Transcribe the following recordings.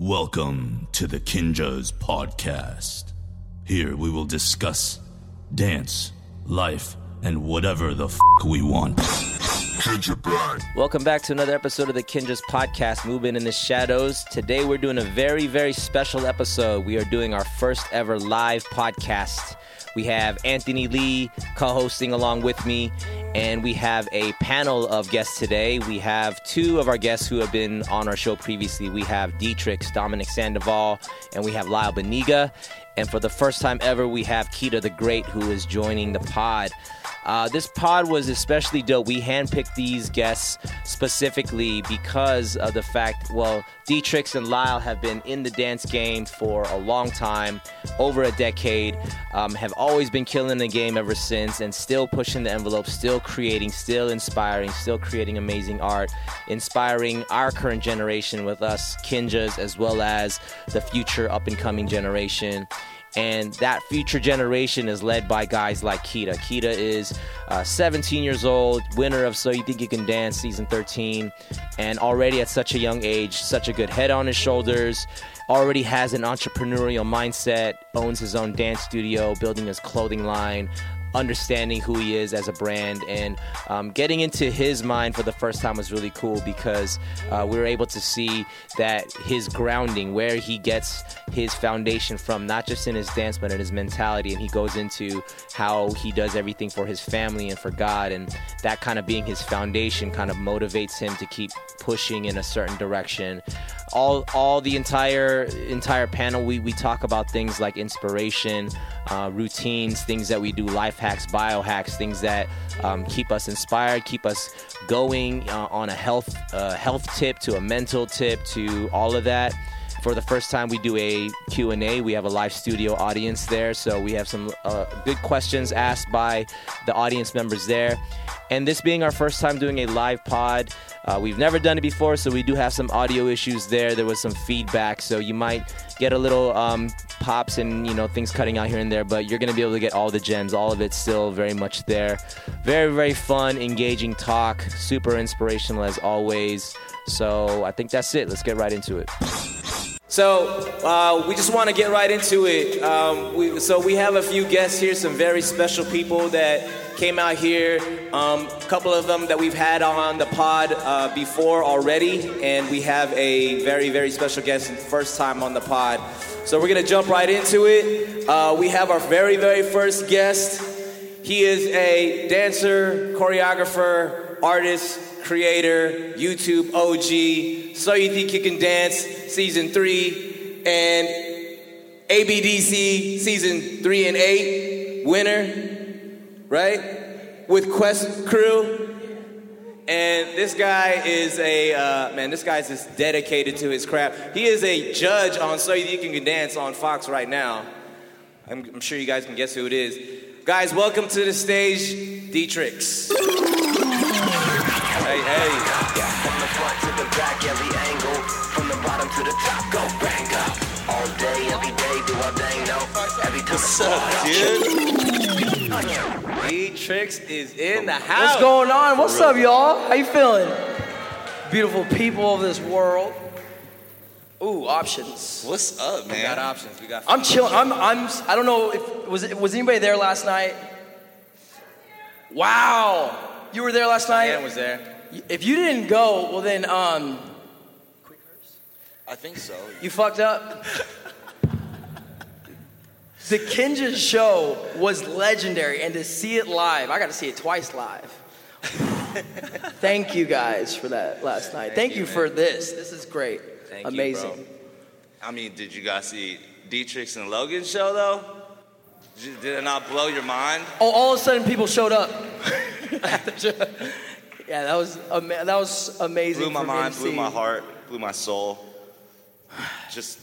Welcome to the Kinjaz Podcast. Here we will discuss dance, life, and whatever the f we want. Welcome back to another episode of the Kinjaz Podcast, Movement in the Shadows. Today we're doing a very, very special episode. We are doing our first ever live podcast. We have Anthony Lee co hosting along with me, and we have a panel of guests today. We have two of our guests who have been on our show previously. We have D-Trix, Dominic Sandoval, and we have Lyle Beniga. And for the first time ever, we have Kida the Great who is joining the pod. Uh, this pod was especially dope. We handpicked these guests specifically because of the fact, well, D-Trix and Lyle have been in the dance game for a long time, over a decade, um, have always been killing the game ever since, and still pushing the envelope, still creating, still inspiring, still creating amazing art, inspiring our current generation with us, Kinjas, as well as the future up and coming generation. And that future generation is led by guys like Kida. Kida is uh, 17 years old, winner of So You Think You Can Dance season 13, and already at such a young age, such a good head on his shoulders. Already has an entrepreneurial mindset, owns his own dance studio, building his clothing line, understanding who he is as a brand and um, getting into his mind for the first time was really cool because uh, we were able to see that his grounding, where he gets his foundation from, not just in his dance but in his mentality, and he goes into how he does everything for his family and for God, and that kind of being his foundation kind of motivates him to keep pushing in a certain direction. All, all the entire entire panel, we, we talk about things like inspiration, uh, routines, things that we do, life hacks, biohacks, things that um, keep us inspired, keep us going uh, on a health uh, health tip to a mental tip to all of that. For the first time, we do a Q&A. We have a live studio audience there, so we have some uh, good questions asked by the audience members there. And this being our first time doing a live pod, uh, we've never done it before, so we do have some audio issues there. There was some feedback, so you might get a little um, pops and you know things cutting out here and there, but you're gonna be able to get all the gems. All of it's still very much there. Very very fun, engaging talk, super inspirational as always. So I think that's it. Let's get right into it. So uh, we just want to get right into it. Um, we, so we have a few guests here, some very special people that came out here. Um, a couple of them that we've had on the pod uh, before already, and we have a very very special guest, first time on the pod. So we're gonna jump right into it. Uh, we have our very very first guest. He is a dancer, choreographer, artist, creator, YouTube OG, So You Think You Can Dance, Season 3, and ABDC Season 3 and 8 winner, right? With Quest Crew. And this guy is a, uh, man, this guy's just dedicated to his craft. He is a judge on So You Think You Can Dance on Fox right now. I'm, I'm sure you guys can guess who it is. Guys, welcome to the stage, D-Trix. Hey, hey. From the front to the back, every angle. From the bottom to the top, go bang up. All day, every day, do thing, no. Every time What's I up, up. D-Trix is in the house. What's going on? What's up, y'all? How you feeling? Beautiful people of this world. Ooh, options. What's up, man? We got options. We got. I'm chilling. I'm. I'm. I don't know if was it, was anybody there last night. Wow, you were there last Diane night. was there. If you didn't go, well then, um, I think so. you fucked up. The Kinja show was legendary, and to see it live, I got to see it twice live. Thank you guys for that last night. Thank, you, you, for this. This is great. Thank Amazing. bro. I mean, did you guys see D-Trix's and Logan's show though? Did, did it not blow your mind? Oh, all of a sudden people showed up. yeah, that was ama- that was amazing. Blew my mind, blew my heart, blew my soul. Just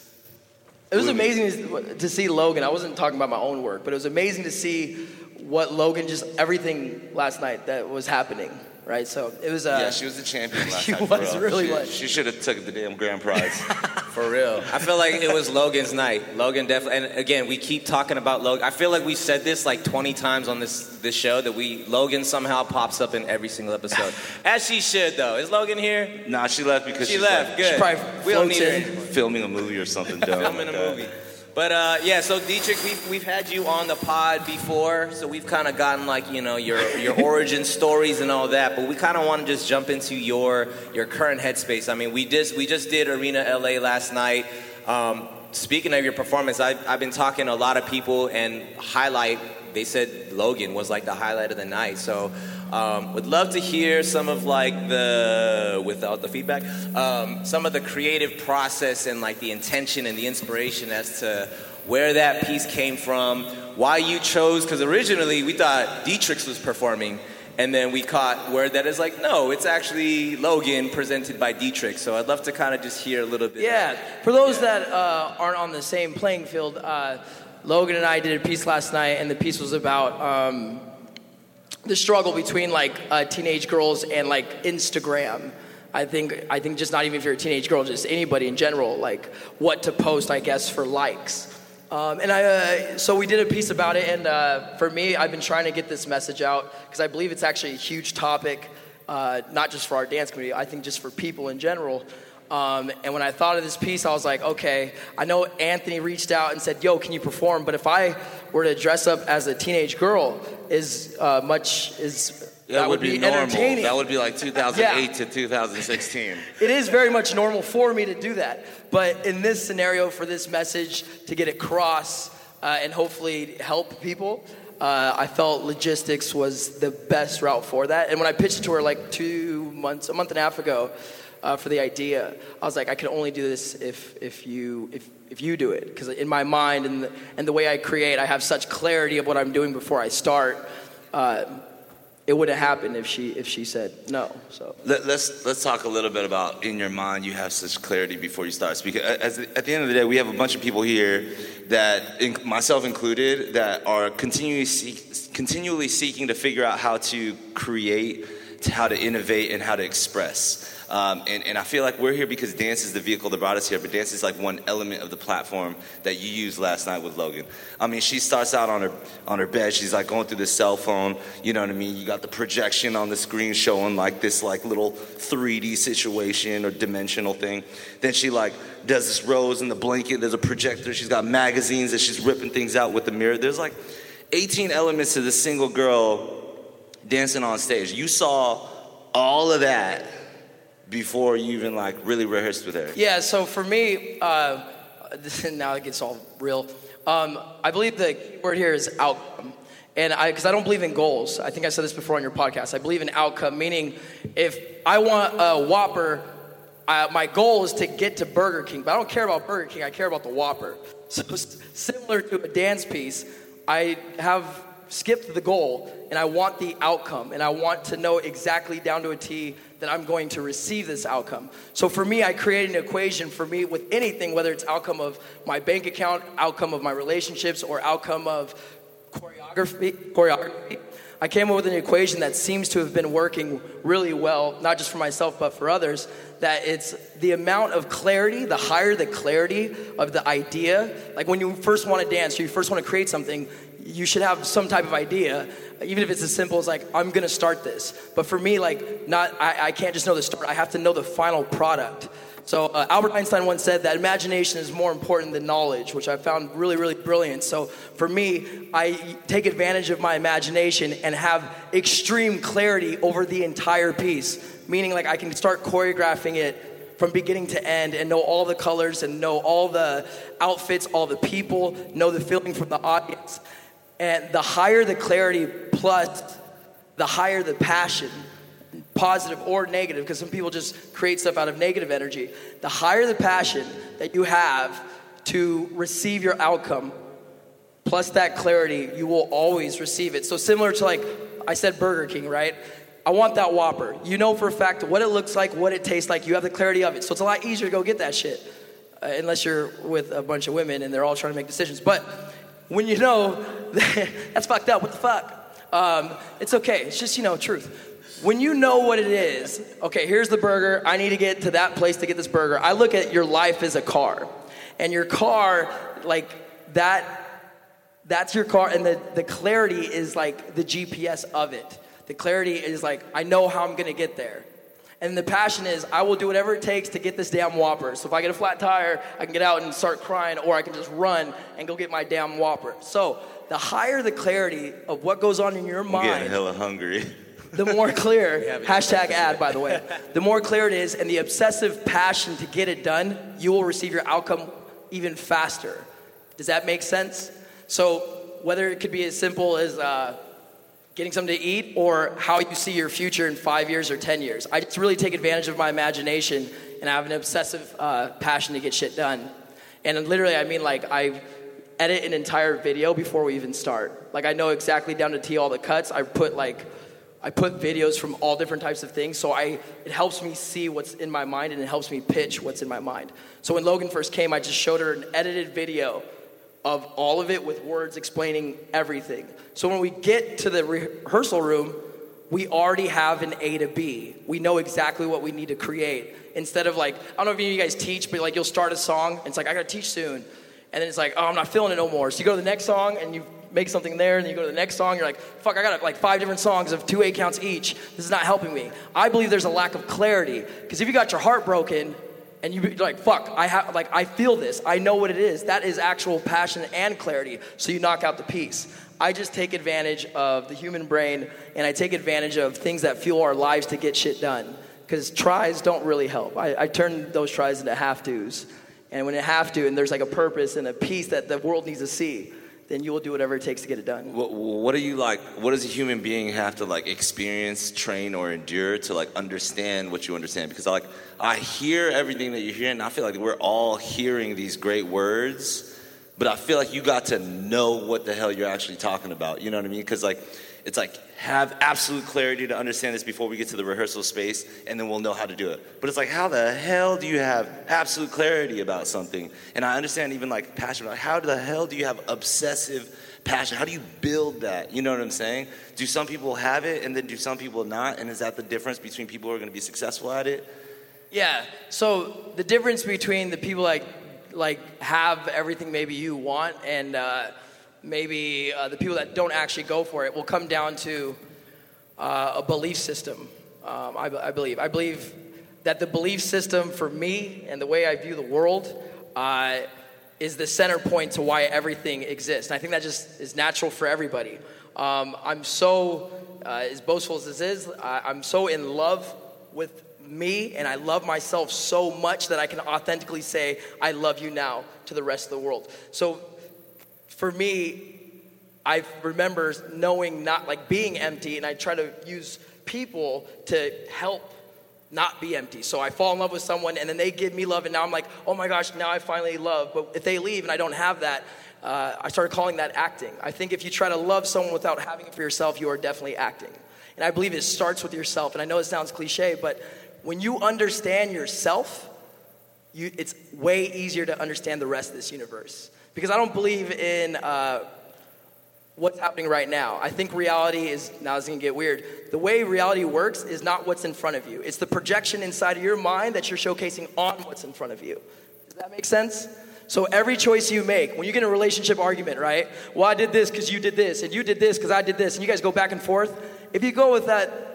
It was amazing to see Logan. I wasn't talking about my own work, but it was amazing to see what Logan just everything last night that was happening. Right? So it was. Uh, yeah, she was the champion last she night. for was, really she, was. She should have took the damn grand prize. For real. I feel like it was Logan's night. Logan definitely, and again, we keep talking about Logan. I feel like we said this like 20 times on this this show that we Logan somehow pops up in every single episode. As she should though. Is Logan here? nah, she left because She she's left. like Good. probably we don't need her. in. filming a movie or something dumb. filming a like that. movie. But uh, yeah, so D-Trix, we've, we've had you on the pod before, so we've kind of gotten like you know your your origin stories and all that. But we kind of want to just jump into your your current headspace. I mean, we just we just did Arena LA last night. Um, speaking of your performance, I've, I've been talking to a lot of people and highlight. They said Logan was like the highlight of the night. So um, would love to hear some of like the without the feedback, um, some of the creative process and like the intention and the inspiration as to where that piece came from, why you chose. Because originally we thought D-Trix was performing, and then we caught word that is like, no, it's actually Logan presented by D-Trix. So I'd love to kind of just hear a little bit. Yeah, for those that uh, aren't on the same playing field, uh, Logan and I did a piece last night, and the piece was about um, the struggle between like uh, teenage girls and like Instagram. I think I think just not even if you're a teenage girl, just anybody in general, like what to post, I guess, for likes. Um, and I, uh, so we did a piece about it, and uh, for me, I've been trying to get this message out because I believe it's actually a huge topic, uh, not just for our dance community. I think just for people in general. Um, and when I thought of this piece, I was like, okay, I know Anthony reached out and said, yo, can you perform? But if I were to dress up as a teenage girl, is uh, much is That, would be, normal. entertaining. That would be like 2008 Yeah. to 2016. It is very much normal for me to do that. But in this scenario, for this message to get across uh, and hopefully help people, uh, I felt logistics was the best route for that. And when I pitched it to her like two months, a month and a half ago, uh, for the idea, I was like, I can only do this if if you if if you do it, because in my mind and the, and the way I create, I have such clarity of what I'm doing before I start. Uh, it wouldn't happen if she if she said no. So. Let, let's let's talk a little bit about in your mind you have such clarity before you start speaking. As, at the end of the day, we have a bunch of people here that, myself included, that are continually continually seeking to figure out how to create, how to innovate, and how to express. Um, and, and I feel like we're here because dance is the vehicle that brought us here, but dance is like one element of the platform that you used last night with Logan. I mean, she starts out on her on her bed, she's like going through the cell phone, you know what I mean? You got the projection on the screen showing like this like little 3D situation or dimensional thing. Then she like does this rose in the blanket, there's a projector, she's got magazines that she's ripping things out with the mirror. There's like 18 elements to this single girl dancing on stage. You saw all of that before you even like really rehearsed with her. Yeah, so for me, uh, now it gets all real. Um, I believe the word here is outcome. And I, because I don't believe in goals. I think I said this before on your podcast. I believe in outcome, meaning if I want a Whopper, uh, my goal is to get to Burger King, but I don't care about Burger King, I care about the Whopper. So, similar to a dance piece, I have skipped the goal and I want the outcome, and I want to know exactly down to a T that I'm going to receive this outcome. So for me, I created an equation for me with anything, whether it's outcome of my bank account, outcome of my relationships, or outcome of choreography. choreography. I came up with an equation that seems to have been working really well, not just for myself, but for others. That it's the amount of clarity, the higher the clarity of the idea. Like when you first want to dance, or you first want to create something, you should have some type of idea, even if it's as simple as like, I'm gonna start this. But for me, like, not I, I can't just know the start, I have to know the final product. So uh, Albert Einstein once said that imagination is more important than knowledge, which I found really, really brilliant. So for me, I take advantage of my imagination and have extreme clarity over the entire piece, meaning like I can start choreographing it from beginning to end and know all the colors and know all the outfits, all the people, know the feeling from the audience. And the higher the clarity plus the higher the passion, positive or negative, because some people just create stuff out of negative energy. The higher the passion that you have to receive your outcome, plus that clarity, you will always receive it. So, similar to like I said, Burger King, right? I want that Whopper. You know for a fact what it looks like, what it tastes like. You have the clarity of it. So, it's a lot easier to go get that shit, uh, unless you're with a bunch of women and they're all trying to make decisions. But when you know, that's fucked up. What the fuck? Um, it's okay. It's just, you know, truth. when you know what it is, okay, here's the burger. I need to get to that place to get this burger. I look at your life as a car. And your car, like that, that's your car. And the, the clarity is like the GPS of it. The clarity is like, I know how I'm gonna get there. And the passion is, I will do whatever it takes to get this damn Whopper. So if I get a flat tire, I can get out and start crying, or I can just run and go get my damn Whopper. So the higher the clarity of what goes on in your I'm getting mind, hella hungry. the more clear, hashtag ad, by the way, the more clear it is, and the obsessive passion to get it done, you will receive your outcome even faster. Does that make sense? So, whether it could be as simple as uh, getting something to eat or how you see your future in five years or 10 years, I just really take advantage of my imagination and I have an obsessive uh, passion to get shit done. And literally, I mean, like, I edit an entire video before we even start. Like, I know exactly down to T all the cuts. I put, like, I put videos from all different types of things, so I it helps me see what's in my mind and it helps me pitch what's in my mind. So when Logan first came, I just showed her an edited video of all of it with words explaining everything. So when we get to the rehearsal room, we already have an A to B. We know exactly what we need to create. Instead of like, I don't know if any of you guys teach, but like you'll start a song and it's like, I gotta teach soon. And then it's like, oh, I'm not feeling it no more. So you go to the next song and you make something there, and then you go to the next song, you're like, fuck, I got like five different songs of two eight counts each. This is not helping me. I believe there's a lack of clarity. Because if you got your heart broken and you be like, fuck, I have like I feel this, I know what it is. That is actual passion and clarity. So you knock out the piece. I just take advantage of the human brain and I take advantage of things that fuel our lives to get shit done. Because tries don't really help. I, I turn those tries into have tos. And when it have to, and there's like a purpose and a piece that the world needs to see, then you will do whatever it takes to get it done. What, what do you like? What does a human being have to like experience, train, or endure to like understand what you understand? Because like I hear everything that you're hearing. I feel like we're all hearing these great words, but I feel like you got to know what the hell you're actually talking about. You know what I mean? Because like it's like have absolute clarity to understand this before we get to the rehearsal space, and then we'll know how to do it. But it's like, how the hell do you have absolute clarity about something? And I understand even like passion. Like, how the hell do you have obsessive passion? How do you build that? You know what I'm saying? Do some people have it, and then do some people not? And is that the difference between people who are going to be successful at it? Yeah. So the difference between the people like like have everything maybe you want and uh, maybe uh, the people that don't actually go for it will come down to uh, a belief system. Um, I, I, believe. I believe that the belief system for me and the way I view the world uh, is the center point to why everything exists. And I think that just is natural for everybody. Um, I'm so, uh, as boastful as this is, I, I'm so in love with me and I love myself so much that I can authentically say, I love you now to the rest of the world. So for me, I remember knowing not like being empty, and I try to use people to help not be empty. So I fall in love with someone, and then they give me love, and now I'm like, oh my gosh, now I finally love. But if they leave and I don't have that, uh, I started calling that acting. I think if you try to love someone without having it for yourself, you are definitely acting. And I believe it starts with yourself. And I know it sounds cliche, but when you understand yourself, you, it's way easier to understand the rest of this universe because I don't believe in uh, what's happening right now. I think reality is, now it's gonna get weird. The way reality works is not what's in front of you, it's the projection inside of your mind that you're showcasing on what's in front of you. Does that make sense? So every choice you make, when you get in a relationship argument, right? Well, I did this because you did this, and you did this because I did this, and you guys go back and forth. If you go with that,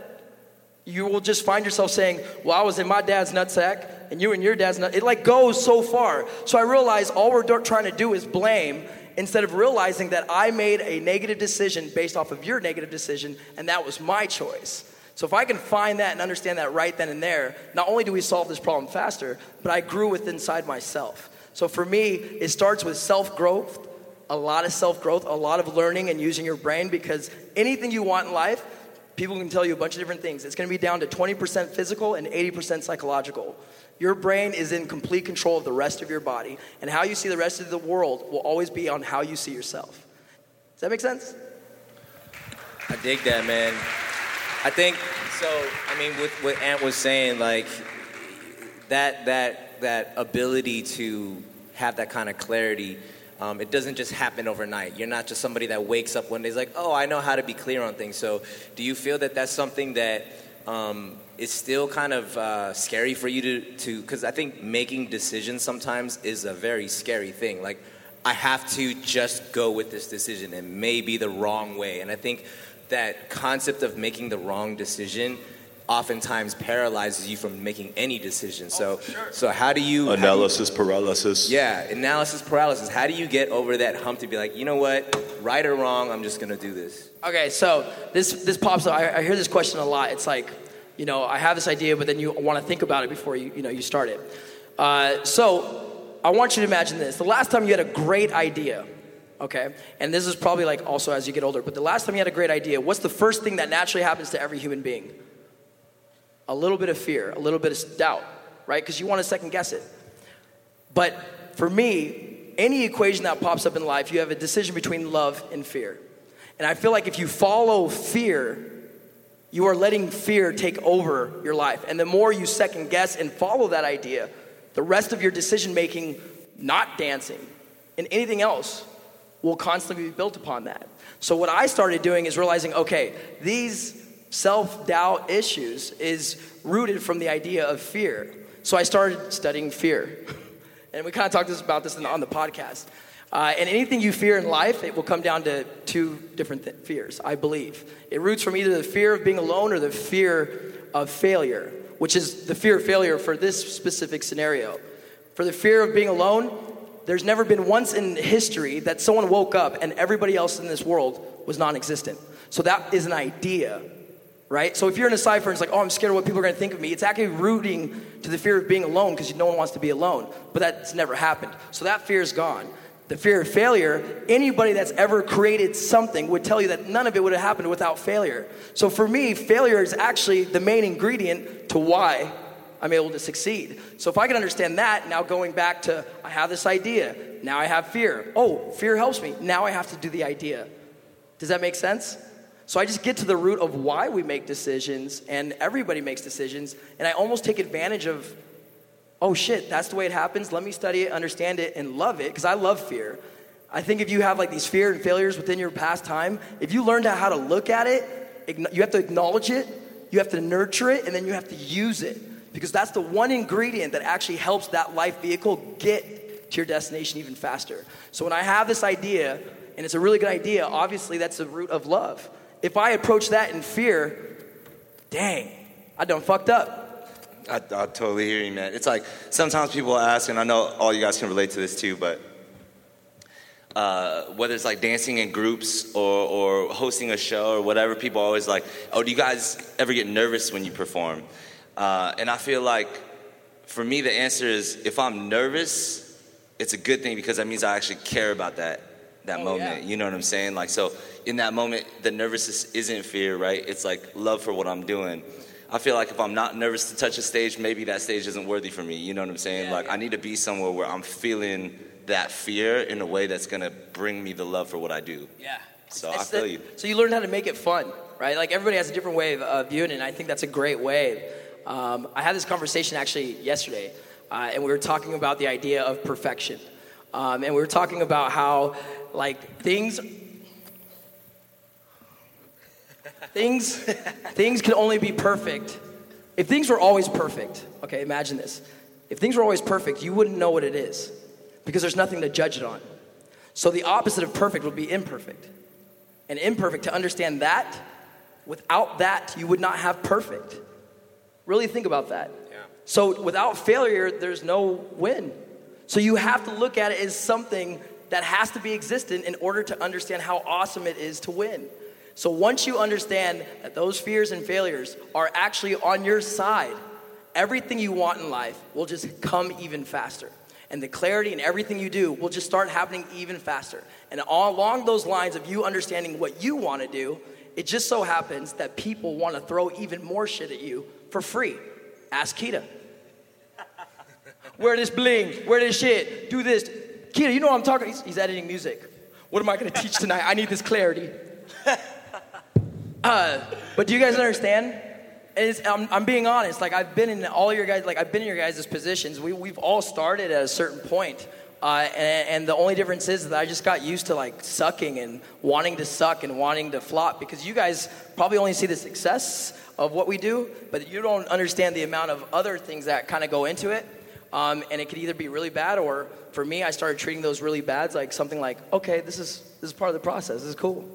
you will just find yourself saying, Well, I was in my dad's nutsack, and you and your dad's nut. It like goes so far. So I realize all we're trying to do is blame instead of realizing that I made a negative decision based off of your negative decision, and that was my choice. So if I can find that and understand that right then and there, not only do we solve this problem faster, but I grew with inside myself. So for me, it starts with self growth, a lot of self growth, a lot of learning and using your brain because anything you want in life, people can tell you a bunch of different things. It's going to be down to 20% physical and 80% psychological. Your brain is in complete control of the rest of your body, and how you see the rest of the world will always be on how you see yourself. Does that make sense? I dig that, man. I think so. I mean, with what Ant was saying, like that that that ability to have that kind of clarity. Um, it doesn't just happen overnight. You're not just somebody that wakes up one day is like, oh, I know how to be clear on things. So, do you feel that that's something that um, it's still kind of uh, scary for you to to because I think making decisions sometimes is a very scary thing. Like I have to just go with this decision and may be the wrong way, and I think that concept of making the wrong decision oftentimes paralyzes you from making any decision. So, so how do you how do you- Analysis paralysis. yeah, analysis paralysis. How do you get over that hump to be like, you know what, right or wrong, I'm just gonna do this. Okay, so this this pops up. I, I hear this question a lot. It's like, you know, I have this idea, but then you want to think about it before you you know you start it. Uh, so I want you to imagine this: the last time you had a great idea, okay, and this is probably like also as you get older. But the last time you had a great idea, what's the first thing that naturally happens to every human being? A little bit of fear, a little bit of doubt, right? Because you want to second guess it. But for me, any equation that pops up in life, you have a decision between love and fear. And I feel like if you follow fear, you are letting fear take over your life. And the more you second guess and follow that idea, the rest of your decision making, not dancing, and anything else will constantly be built upon that. So what I started doing is realizing, okay, these self-doubt issues is rooted from the idea of fear. So I started studying fear. And we kind of talked about this on the podcast. Uh, and anything you fear in life, it will come down to two different th- fears, I believe. It roots from either the fear of being alone or the fear of failure, which is the fear of failure for this specific scenario. For the fear of being alone, there's never been once in history that someone woke up and everybody else in this world was non existent. So that is an idea, right? So if you're in a cipher and it's like, oh, I'm scared of what people are going to think of me, it's actually rooting to the fear of being alone because no one wants to be alone. But that's never happened. So that fear is gone. The fear of failure, anybody that's ever created something would tell you that none of it would have happened without failure. So for me, failure is actually the main ingredient to why I'm able to succeed. So if I can understand that, now going back to I have this idea, now I have fear. Oh, fear helps me. Now I have to do the idea. Does that make sense? So I just get to the root of why we make decisions, and everybody makes decisions, and I almost take advantage of, oh shit, that's the way it happens. Let me study it, understand it, and love it, because I love fear. I think if you have like these fear and failures within your past time, if you learn how to look at it, you have to acknowledge it, you have to nurture it, and then you have to use it. Because that's the one ingredient that actually helps that life vehicle get to your destination even faster. So when I have this idea, and it's a really good idea, obviously that's the root of love. If I approach that in fear, dang, I done fucked up. I, I totally hear you, man. It's like sometimes people ask, and I know all you guys can relate to this too, but uh, whether it's like dancing in groups or, or hosting a show or whatever, people always like, oh, do you guys ever get nervous when you perform? Uh, and I feel like for me, the answer is if I'm nervous, it's a good thing because that means I actually care about that that Oh, moment. yeah. You know what I'm saying? Like so, in that moment, the nervousness isn't fear, right? It's like love for what I'm doing. I feel like if I'm not nervous to touch a stage, maybe that stage isn't worthy for me. You know what I'm saying? Yeah, like yeah. I need to be somewhere where I'm feeling that fear in a way that's gonna bring me the love for what I do. Yeah. So I It's feel the- you. So you learn how to make it fun, right? Like everybody has a different way of uh, viewing it, and I think that's a great way. Um, I had this conversation actually yesterday, uh, and we were talking about the idea of perfection. Um, and we were talking about how, like, things. things, things can only be perfect. If things were always perfect, okay, imagine this. If things were always perfect, you wouldn't know what it is because there's nothing to judge it on. So the opposite of perfect would be imperfect. And imperfect, to understand that, without that, you would not have perfect. Really think about that. So without failure, there's no win. So you have to look at it as something that has to be existent in order to understand how awesome it is to win. So once you understand that those fears and failures are actually on your side, everything you want in life will just come even faster. And the clarity and everything you do will just start happening even faster. And all along those lines of you understanding what you want to do, it just so happens that people want to throw even more shit at you for free. Ask Kida. Wear this bling, wear this shit, do this. Kida, you know what I'm talking He's, he's editing music. What am I going to teach tonight? I need this clarity. Uh, but do you guys understand? I'm, I'm being honest. Like I've been in all your guys. Like I've been in your guys' positions. We we've all started at a certain point Uh, and, and the only difference is that I just got used to like sucking and wanting to suck and wanting to flop because you guys probably only see the success of what we do, but you don't understand the amount of other things that kind of go into it. Um, and it could either be really bad or for me, I started treating those really bads like something like, okay, this is this is part of the process. This is cool.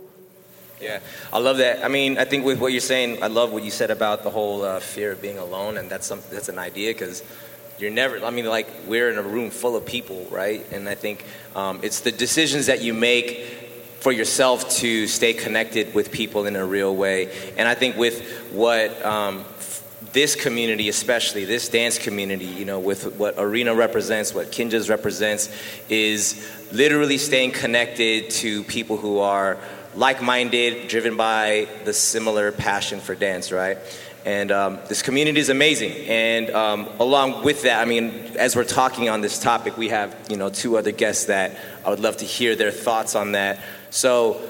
Yeah, I love that. I mean, I think with what you're saying, I love what you said about the whole uh, fear of being alone, and that's something that's an idea because you're never. I mean, like we're in a room full of people, right? And I think um, it's the decisions that you make for yourself to stay connected with people in a real way. And I think with what um, this community, especially this dance community, you know, with what Arena represents, what Kinjaz represents, is literally staying connected to people who are like-minded, driven by the similar passion for dance, right? And um, this community is amazing. And um, along with that, I mean, as we're talking on this topic, we have you know two other guests that I would love to hear their thoughts on that. So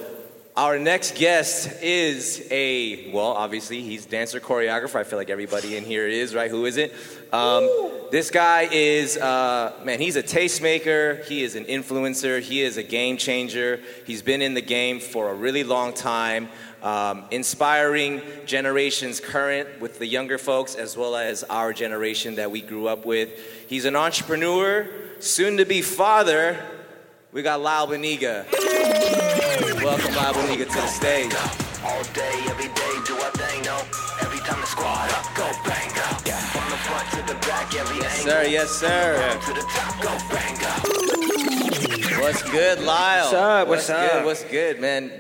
our next guest is a, well, obviously, he's dancer choreographer. I feel like everybody in here is, right? Who is it? Um, this guy is, uh, man, he's a tastemaker. He is an influencer. He is a game changer. He's been in the game for a really long time, um, inspiring generations current with the younger folks as well as our generation that we grew up with. He's an entrepreneur, soon to be father. We got Lyle Beniga. Welcome, Lyle Beniga, to the stage. All day, every day, do our thing, no. Every time the squad up, go bang up. From the front to the back, every Yes, angle. sir. Yes, sir. To the top, go bang up. What's good, Lyle? What's up? What's, What's good? up? What's good, man?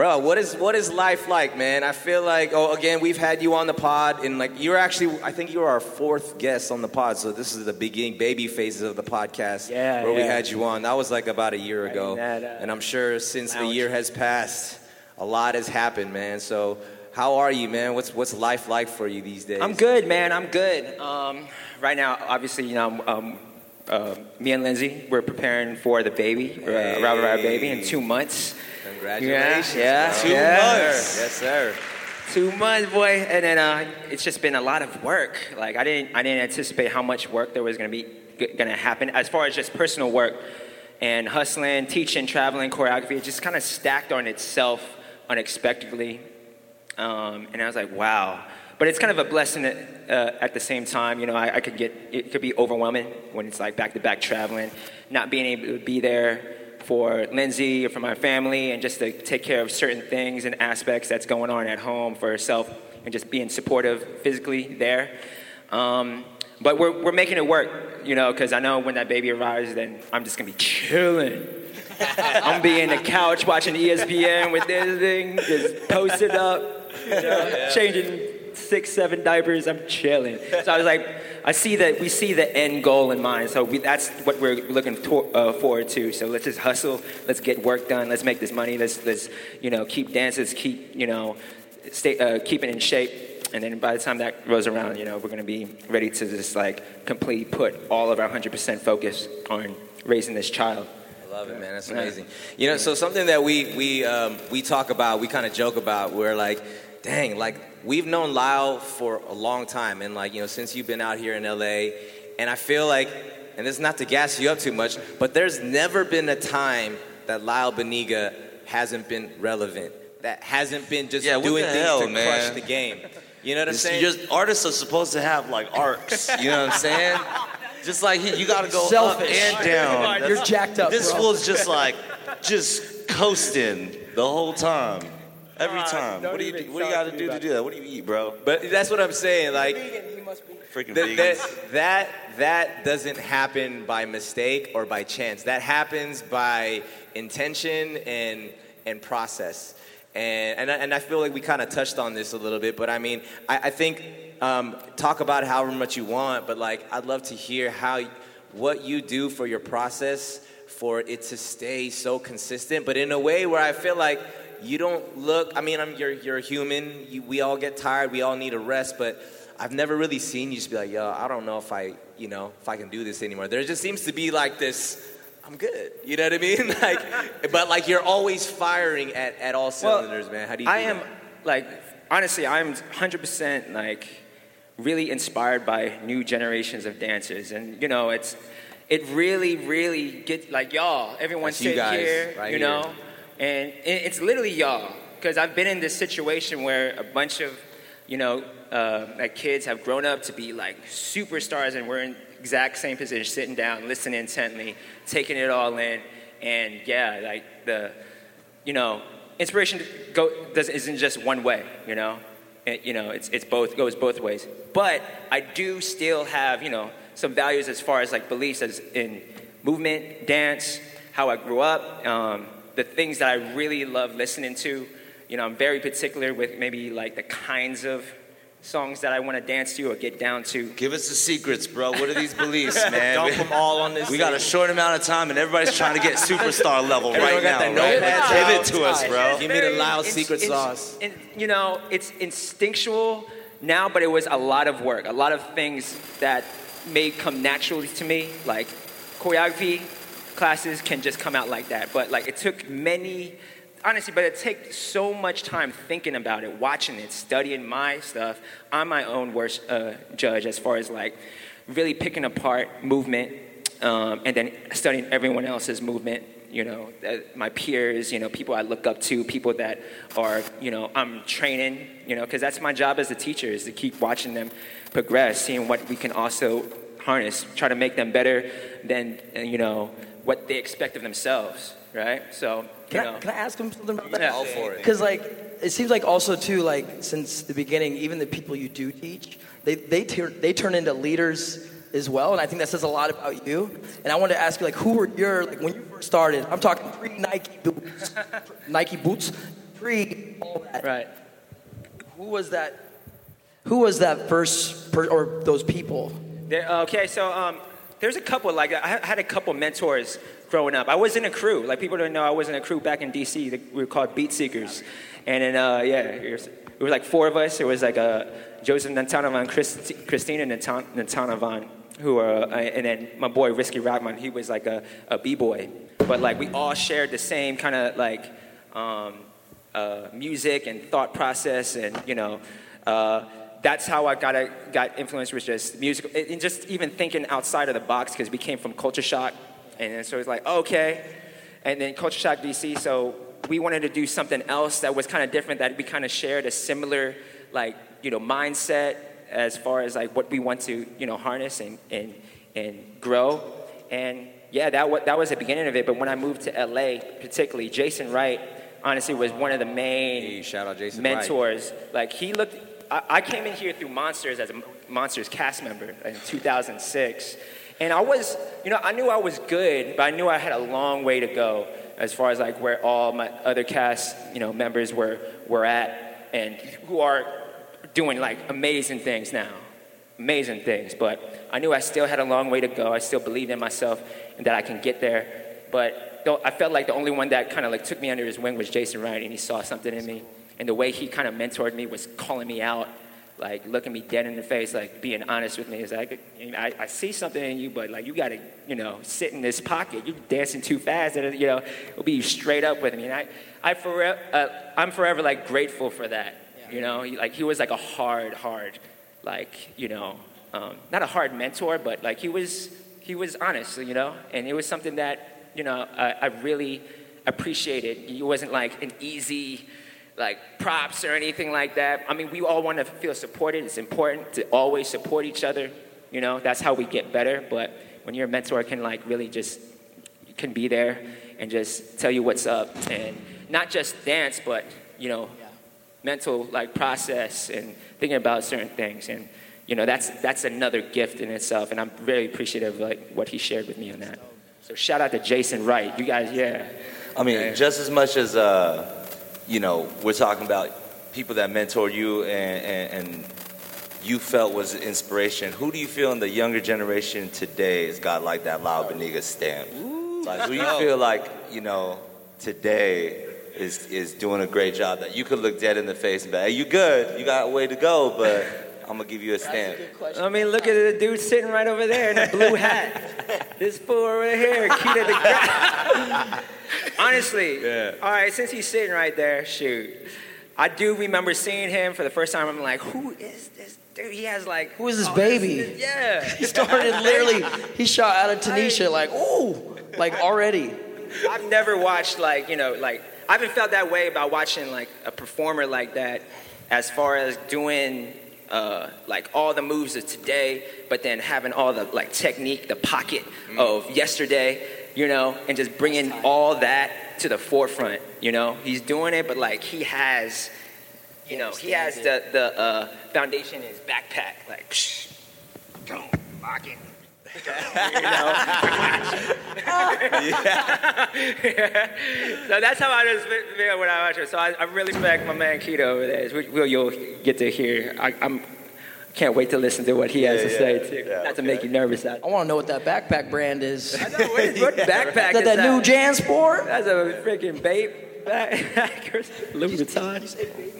Bro, what is what is life like, man? I feel like oh, again, we've had you on the pod, and like you're actually, I think you were our fourth guest on the pod. So this is the beginning, baby phases of the podcast, Yeah, where we had you on. That was like about a year ago, that, uh, and I'm sure since the year has passed, a lot has happened, man. So how are you, man? What's what's life like for you these days? I'm good, man. I'm good. Um, right now, obviously, you know, um, uh, me and Lindsay, we're preparing for the baby, uh, Rabbit Rabbit Baby, in two months. Congratulations, Yeah, yeah, Two yeah. months. Yes, sir. Two months, boy. And then uh, it's just been a lot of work. Like I didn't, I didn't anticipate how much work there was gonna be, gonna happen as far as just personal work and hustling, teaching, traveling, choreography. It just kind of stacked on itself unexpectedly. Um, and I was like, wow. But it's kind of a blessing at, uh, at the same time. You know, I, I could get, it could be overwhelming when it's like back to back traveling, not being able to be there for Lindsay or for my family and just to take care of certain things and aspects that's going on at home for herself and just being supportive physically there. Um, but we're, we're making it work, you know, because I know when that baby arrives, then I'm just going to be chilling. I'm be in the couch watching ESPN with this thing, just posted up, you know, changing six, seven diapers. I'm chilling. So I was like, I see that we see the end goal in mind. So we, that's what we're looking to, uh, forward to. So let's just hustle. Let's get work done. Let's make this money. Let's let's you know keep dances. Keep you know stay uh, keep it in shape. And then by the time that rolls around, you know, we're gonna be ready to just like completely put all of our 100% focus on raising this child. I love it, man. That's amazing. You know, so something that we we um, we talk about, we kind of joke about. We're like, dang, like we've known Lyle for a long time, and like you know, since you've been out here in LA, and I feel like, and this is not to gas you up too much, but there's never been a time that Lyle Beniga hasn't been relevant, that hasn't been just Yeah, doing the things hell, to man? crush the game. You know what I'm It's saying? just artists are supposed to have like arcs. You know what I'm saying? Just like he, you got to go Selfish. up and down. You're jacked up, This bro. fool's just like just coasting the whole time, every time. What do you do? What do you got to to do to do that? What do you eat, bro? but that's what I'm saying. Like. Freaking That, that, that, that doesn't happen by mistake or by chance. That happens by intention and, and process. And, and, I, and I feel like we kind of touched on this a little bit, but I mean, I, I think um, talk about however much you want, but like I'd love to hear how what you do for your process for it to stay so consistent, but in a way where I feel like you don't look. I mean, I'm, you're you're a human. You, we all get tired. We all need a rest, but I've never really seen you just be like, yo, I don't know if I, you know, if I can do this anymore. There just seems to be like this. I'm good. You know what I mean? like, but like you're always firing at, at all cylinders, man. How do you? I do am that? like honestly, I'm 100% like really inspired by new generations of dancers, and you know, it's it really, really get like y'all. Everyone sitting here, right you here. know, and it's literally y'all. Because I've been in this situation where a bunch of, you know, uh, like kids have grown up to be like superstars, and we're in exact same position, sitting down, listening intently, taking it all in, and yeah, like the, you know, inspiration go, does, isn't just one way, you know. It, you know, it's, it's both goes both ways. But I do still have, you know, some values as far as like beliefs as in movement, dance, how I grew up, um, the things that I really love listening to. You know, I'm very particular with maybe like the kinds of songs that I want to dance to or get down to. Give us the secrets, bro. What are these beliefs, man? Dump them all on this. We got a thing. short amount of time, and everybody's trying to get superstar level right got now. that Right? Give it to us, bro. Give me the loud It's- secret it's- sauce. and, you know, it's instinctual now, but it was a lot of work. A lot of things that may come naturally to me, like choreography classes can just come out like that. But like it took many, honestly, but it took so much time thinking about it, watching it, studying my stuff. I'm my own worst uh, judge as far as like really picking apart movement um, and then studying everyone else's movement you know uh, my peers you know people i look up to people that are you know i'm training you know because that's my job as a teacher is to keep watching them progress seeing what we can also harness try to make them better than uh, you know what they expect of themselves right so you Can know I, can I ask him something about that? Yeah. All for it. Because like it seems like also too like since the beginning, even the people you do teach, they they turn they turn into leaders as well, and I think that says a lot about you. And I wanted to ask you like, who were your like when you first started? I'm talking pre Nike boots, Nike boots, pre all that. right Who was that? Who was that first per, or those people? There, okay, so um, there's a couple. Like I had a couple mentors growing up. I was in a crew. Like people don't know, I was in a crew back in D.C. We were called Beat Seekers, and then uh, yeah, it was, like four of us. It was like uh, Joseph Natanovan, Christi- Christina Natan- Natanovan, who are, uh, and then my boy Risky Rockman. He was like a, a b-boy, but like we all shared the same kind of like. Um, uh, music and thought process, and you know, uh, that's how I got a, got influenced was just music and just even thinking outside of the box because we came from Culture Shock, and so it's like okay, and then Culture Shock DC. So we wanted to do something else that was kind of different that we kind of shared a similar like you know mindset as far as like what we want to you know harness and and and grow and yeah that was that was the beginning of it but when i moved to la particularly jason wright honestly was one of the main Hey, shout out Jason Wright. mentors like he looked I, I came in here through monsters as a monsters cast member in 2006 and i was you know i knew i was good but i knew i had a long way to go as far as like where all my other cast you know members were were at and who are doing like amazing things now. Amazing things. But i knew i still had a long way to go. I still believed in myself and that i can get there. But i felt like the only one that kind of like took me under his wing was jason ryan and he saw something in me and the way he kind of mentored me was calling me out like looking me dead in the face like being honest with me. Is like I, I see something in you but like you gotta you know sit in this pocket. You're dancing too fast and you know it'll be straight up with me. And i i forever uh, i'm forever like grateful for that you know? He- like he was like a hard hard like you know um, not a hard mentor but like he was he was honest you know? And it was something that you know i, I really appreciated. He wasn't like an easy like props or anything like that. I mean we all want to feel supported. It's important to always support each other you know? That's how we get better. But when your mentor can like really just can be there and just tell you what's up. And not just dance but you know mental like process and thinking about certain things. And you know that's that's another gift in itself. And i'm very appreciative of like what he shared with me on that. So shout out to jason wright. You guys yeah. I mean, just as much as uh, you know, we're talking about people that mentor you and, and, and you felt was inspiration. Who do you feel in the younger generation today has got like that Lyle Beniga stamp? Like, who you oh. feel like you know today is is doing a great job that you could look dead in the face and be, hey, you good? You got a way to go, but I'm gonna give you a stamp. I mean, look at the dude sitting right over there in the blue hat. this fool right here, key to the ground. Honestly, Yeah. all right, since he's sitting right there, shoot. I do remember seeing him for the first time. I'm like, who is this dude, he has like. Who is this all baby? Yeah. He started literally. He shot out of Tanisha like, ooh, like already. I've never watched like you know like I haven't felt that way about watching like a performer like that, as far as doing uh, like all the moves of today, but then having all the like technique, the pocket of yesterday, you know, and just bringing all that to the forefront. You know, he's doing it, but like he has, you know, he has the the uh, foundation in his backpack, like, psh, boom, locking. You know, so that's how I just feel when I watch it. So I, I really respect my man Kida over there. We, we'll, you'll get to hear. I, I'm can't wait to listen to what he has to Yeah, say yeah, too. yeah, Not to make you nervous. That I want to know what that backpack brand is. Is what, what backpack that is that new JanSport? That's a freaking babe backpack. Louis Vuitton.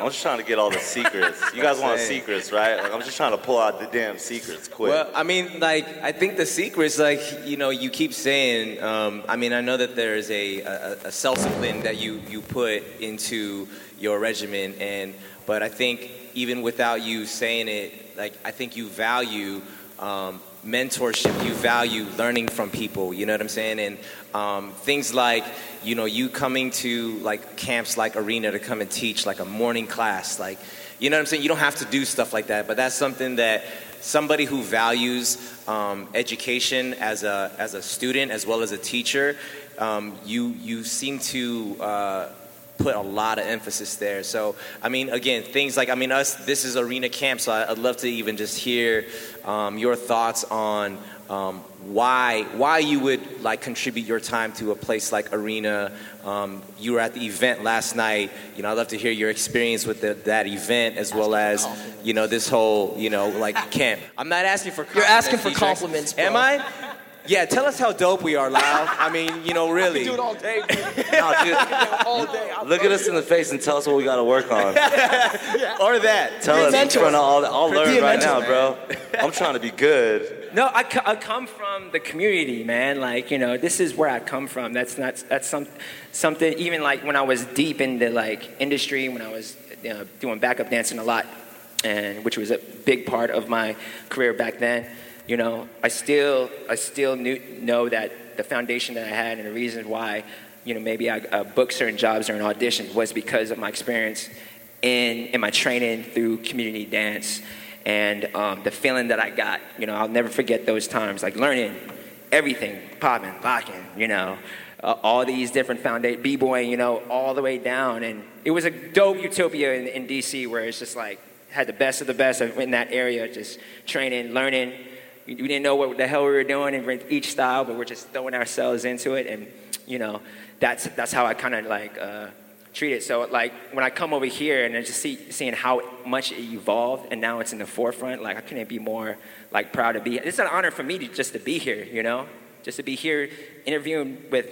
I'm just trying to get all the secrets. You guys want secrets, right? Like, I'm just trying to pull out the damn secrets quick. Well, I mean, like, I think the secret's like, you know, you keep saying. Um, I mean, I know that there's a, a, a self-discipline that you you put into your regimen, and but I think even without you saying it, like, I think you value. Um, mentorship you value learning from people you know what i'm saying? And um, things like you know you coming to like camps like arena to come and teach like a morning class like you know what i'm saying? You don't have to do stuff like that but that's something that somebody who values um, education as a as a student as well as a teacher um, you you seem to uh, put a lot of emphasis there. So, I mean, again, things like, I mean, us, this is Arena Camp, so I- I'd love to even just hear um, your thoughts on um, why why you would like contribute your time to a place like Arena. Um, you were at the event last night. You know, I'd love to hear your experience with the, that event as well as you know this whole you know like camp. I'm not asking for You're asking for compliments, compliments, bro. Am I? Yeah, tell us how dope we are, Lyle. I mean, you know, really. all day. No, dude, look at us in the face and tell us what we got to work on. Or that. Tell us in mentor. front of all. I'll learn right mentor, now, bro. I'm trying to be good. No, I, co- I come from the community, man. Like you know, this is where I come from. That's not that's some something. Even like when I was deep in the like industry, when I was you know, doing backup dancing a lot, and which was a big part of my career back then. You know, I still I still knew, know that the foundation that I had and the reason why, you know, maybe I uh, booked certain jobs or an audition was because of my experience in in my training through community dance and um, the feeling that I got. You know, I'll never forget those times, like learning everything, popping, locking, you know, uh, all these different foundation, b-boying, you know, all the way down. And it was a dope utopia in, in DC where it's just like, had the best of the best in that area, just training, learning. We didn't know what the hell we were doing in each style, but we're just throwing ourselves into it. And, you know, that's, that's how I kind of like, uh, treat it. So like when I come over here and I just see seeing how much it evolved and now it's in the forefront, like I couldn't be more like proud to be. It's an honor for me to just to be here, you know, just to be here interviewing with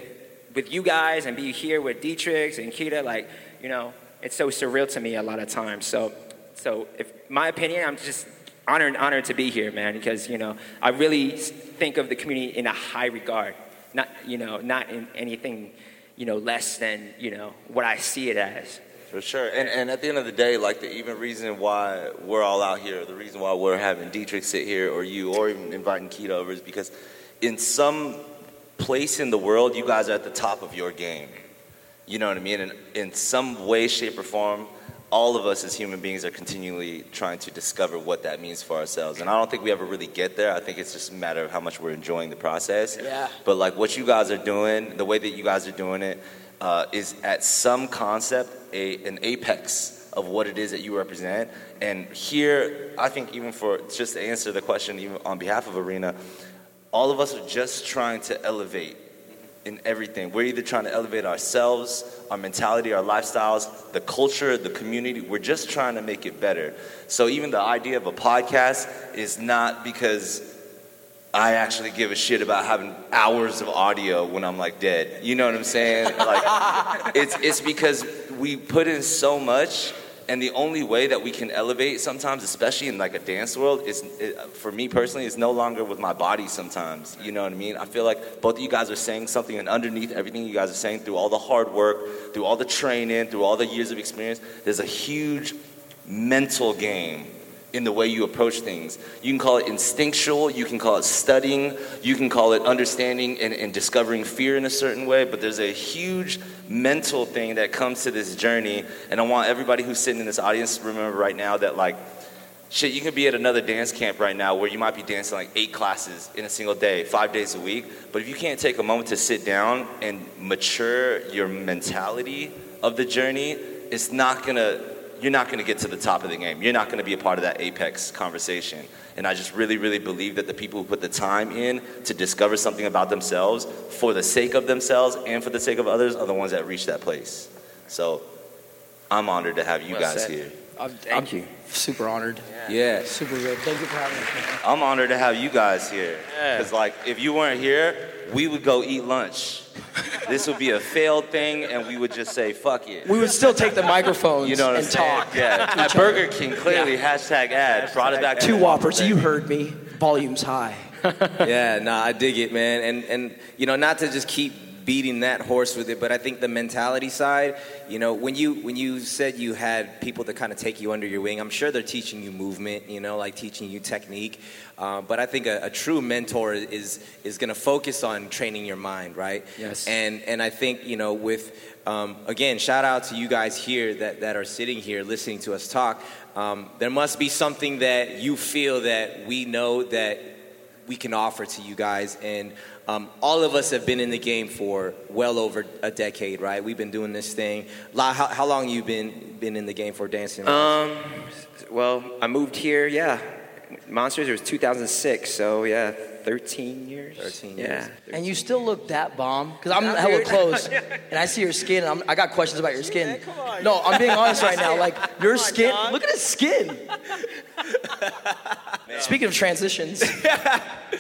with you guys and be here with D-Trix and Kida. Like you know, it's so surreal to me a lot of times. So so if my opinion, I'm just honored honored to be here, man, because you know I really think of the community in a high regard, not you know not in anything you know, less than, you know, what I see it as. For sure. And, and at the end of the day, like the even reason why we're all out here, the reason why we're having D-Trix sit here or you or even inviting Kida over is because in some place in the world, you guys are at the top of your game. You know what I mean? And in some way, shape, or form, all of us as human beings are continually trying to discover what that means for ourselves. And I don't think we ever really get there. I think it's just a matter of how much we're enjoying the process. Yeah. But like what you guys are doing, the way that you guys are doing it, uh, is at some concept a, an apex of what it is that you represent. And here, I think even for just to answer the question, even on behalf of Arena, all of us are just trying to elevate in everything. We're either trying to elevate ourselves, our mentality, our lifestyles, the culture, the community. We're just trying to make it better. So even the idea of a podcast is not because I actually give a shit about having hours of audio when I'm like dead. You know what I'm saying? Like it's it's because we put in so much and the only way that we can elevate sometimes, especially in like a dance world, is it, for me personally, is no longer with my body. Sometimes, you know what I mean. I feel like both of you guys are saying something, and underneath everything you guys are saying, through all the hard work, through all the training, through all the years of experience, there's a huge mental game in the way you approach things. You can call it instinctual, you can call it studying, you can call it understanding and, and discovering fear in a certain way, but there's a huge mental thing that comes to this journey. And I want everybody who's sitting in this audience to remember right now that, like, shit, you can be at another dance camp right now where you might be dancing like eight classes in a single day, five days a week. But if you can't take a moment to sit down and mature your mentality of the journey, it's not gonna you're not going to get to the top of the game. You're not going to be a part of that apex conversation. And I just really, really believe that the people who put the time in to discover something about themselves for the sake of themselves and for the sake of others are the ones that reach that place. So I'm honored to have you Well guys said. here. I'm, Thank I'm you. super honored. Yeah. Super good. Thank you for having me. I'm honored to have you guys here. Because, like, if you weren't here, we would go eat lunch. this would be a failed thing, and we would just say, fuck it. We would still take the microphones You know and saying? talk. Yeah. At Burger King, clearly, hashtag ad. Brought it back Two Whoppers. You heard me. Volumes high. yeah, nah, I dig it, man. And and you know, not to just keep beating that horse with it, but I think the mentality side, you know, when you when you said you had people to kind of take you under your wing, I'm sure they're teaching you movement, you know, like teaching you technique. Uh, but I think a, a true mentor is is going to focus on training your mind, right? Yes. And and I think you know with um, again, shout out to you guys here that, that are sitting here listening to us talk. Um, there must be something that you feel that we know that we can offer to you guys. And um, all of us have been in the game for well over a decade, right? We've been doing this thing. How, how long you been been in the game for dancing? Um, well, I moved here, yeah. Monsters, it was 2006, so yeah, 13 years. 13 Yeah. years. And you still look that bomb because I'm Yeah, hella dude. close, and I see your skin. And I'm, I got questions about your skin. No, I'm being honest right now. Like your skin. Look at his skin. Speaking of transitions,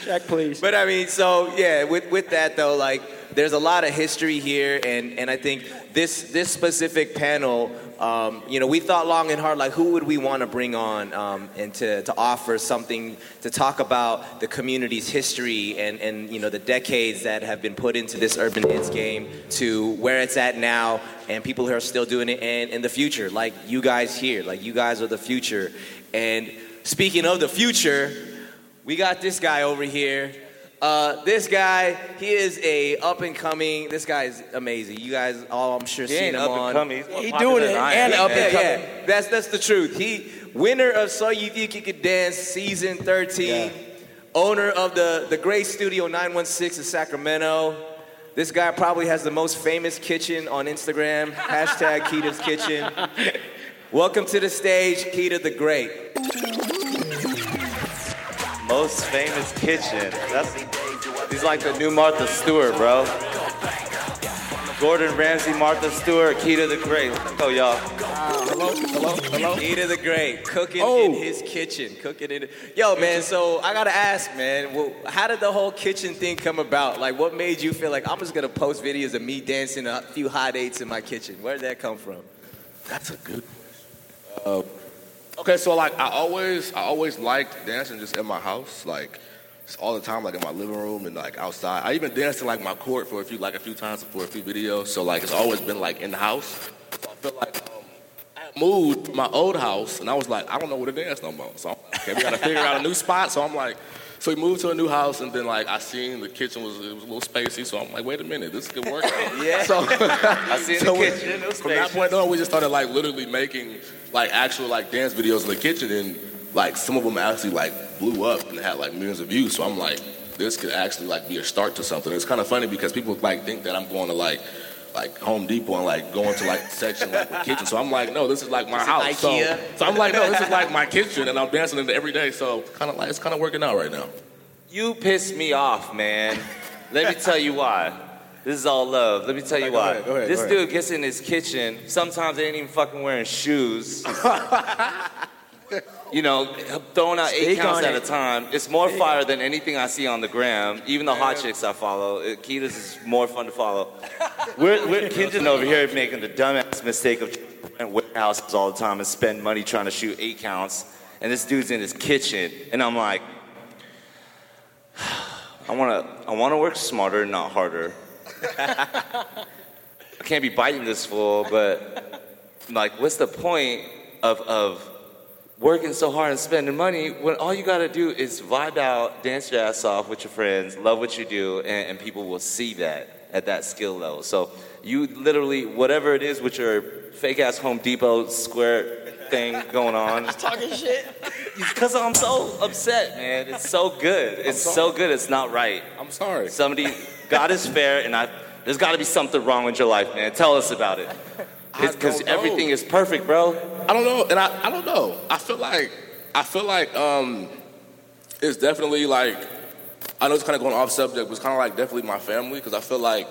Check, please. But I mean, so yeah, with with that though, like there's a lot of history here, and and I think this this specific panel, um, you know, we thought long and hard, like who would we want to bring on, um, and to to offer something to talk about the community's history and and you know the decades that have been put into this urban dance game to where it's at now, and people who are still doing it, and in the future, like you guys here, like you guys are the future, and speaking of the future. We got this guy over here. Uh, this guy, he is a up and coming. This guy is amazing. You guys all, I'm sure, He seen ain't him up on. and coming. He's more He doing it and am. up yeah, and coming. yeah. That's that's the truth. He winner of So You Think You Could Dance season 13, owner of the the Great Studio 916 in Sacramento. This guy probably has the most famous kitchen on Instagram. Hashtag Kida's Kitchen. Welcome to the stage, Kida the Great. Most famous kitchen. That's he's like the new Martha Stewart, bro. Gordon Ramsay, Martha Stewart, Kida the Great. Let's go, y'all. hello, hello, hello. Kida the Great, cooking Oh. in his kitchen, cooking in. Yo, man. So I gotta ask, man. Well, how did the whole kitchen thing come about? Like, what made you feel like I'm just gonna post videos of me dancing a few hot dates in my kitchen? Where did that come from? That's a good question. Uh, okay, so like I always, I always liked dancing just in my house, like just all the time, like in my living room and like outside. I even danced in like my court for a few, like a few times for a few videos. So like it's always been like in the house. So I feel like um, I moved to my old house and I was like, I don't know where to dance no more. So I'm like, okay, we gotta figure out a new spot. So I'm like. So we moved to a new house, and then like I seen the kitchen was it was a little spacey, so I'm like, wait a minute, this could work. Yeah. So I see in so the kitchen. It was from that point on, we just started like literally making like actual like dance videos in the kitchen, and like some of them actually like blew up and had like millions of views. So I'm like, this could actually like be a start to something. It's kind of funny because people like think that I'm going to like like Home Depot and like going to like section like the kitchen. So I'm like, no, this is like my house. So, so I'm like, no, this is like my kitchen, and I'm dancing in it every day. So kind of like it's kind of working out right now. You piss me off, man. Let me tell you why. This is all love. Let me tell you why. go ahead, this dude gets in his kitchen. Sometimes they ain't even fucking wearing shoes. you know, throwing out eight Speak counts on at it. a time. It's more fire than anything I see on the gram. Even the hot chicks I follow. uh, Kida's is more fun to follow. We're, we're Kinjaz over here making the dumbass mistake of rent warehouses all the time and spend money trying to shoot eight counts. And this dude's in his kitchen, and I'm like, I want to I want to work smarter, not harder. I can't be biting this fool, but like, what's the point of of working so hard and spending money when all you gotta do is vibe out, dance your ass off with your friends, love what you do, and, and people will see that at that skill level. So you literally, whatever it is with your fake ass Home Depot square thing going on, Just Talking shit. because I'm so upset, man. It's so good. It's so good. It's not right. I'm sorry. Somebody, God is fair, and I, there's got to be something wrong with your life, man. Tell us about it. Because everything is perfect, bro. I don't know, and I, I don't know. I feel like I feel like um, it's definitely like I know it's kind of going off subject, but it's kind of like definitely my family because I feel like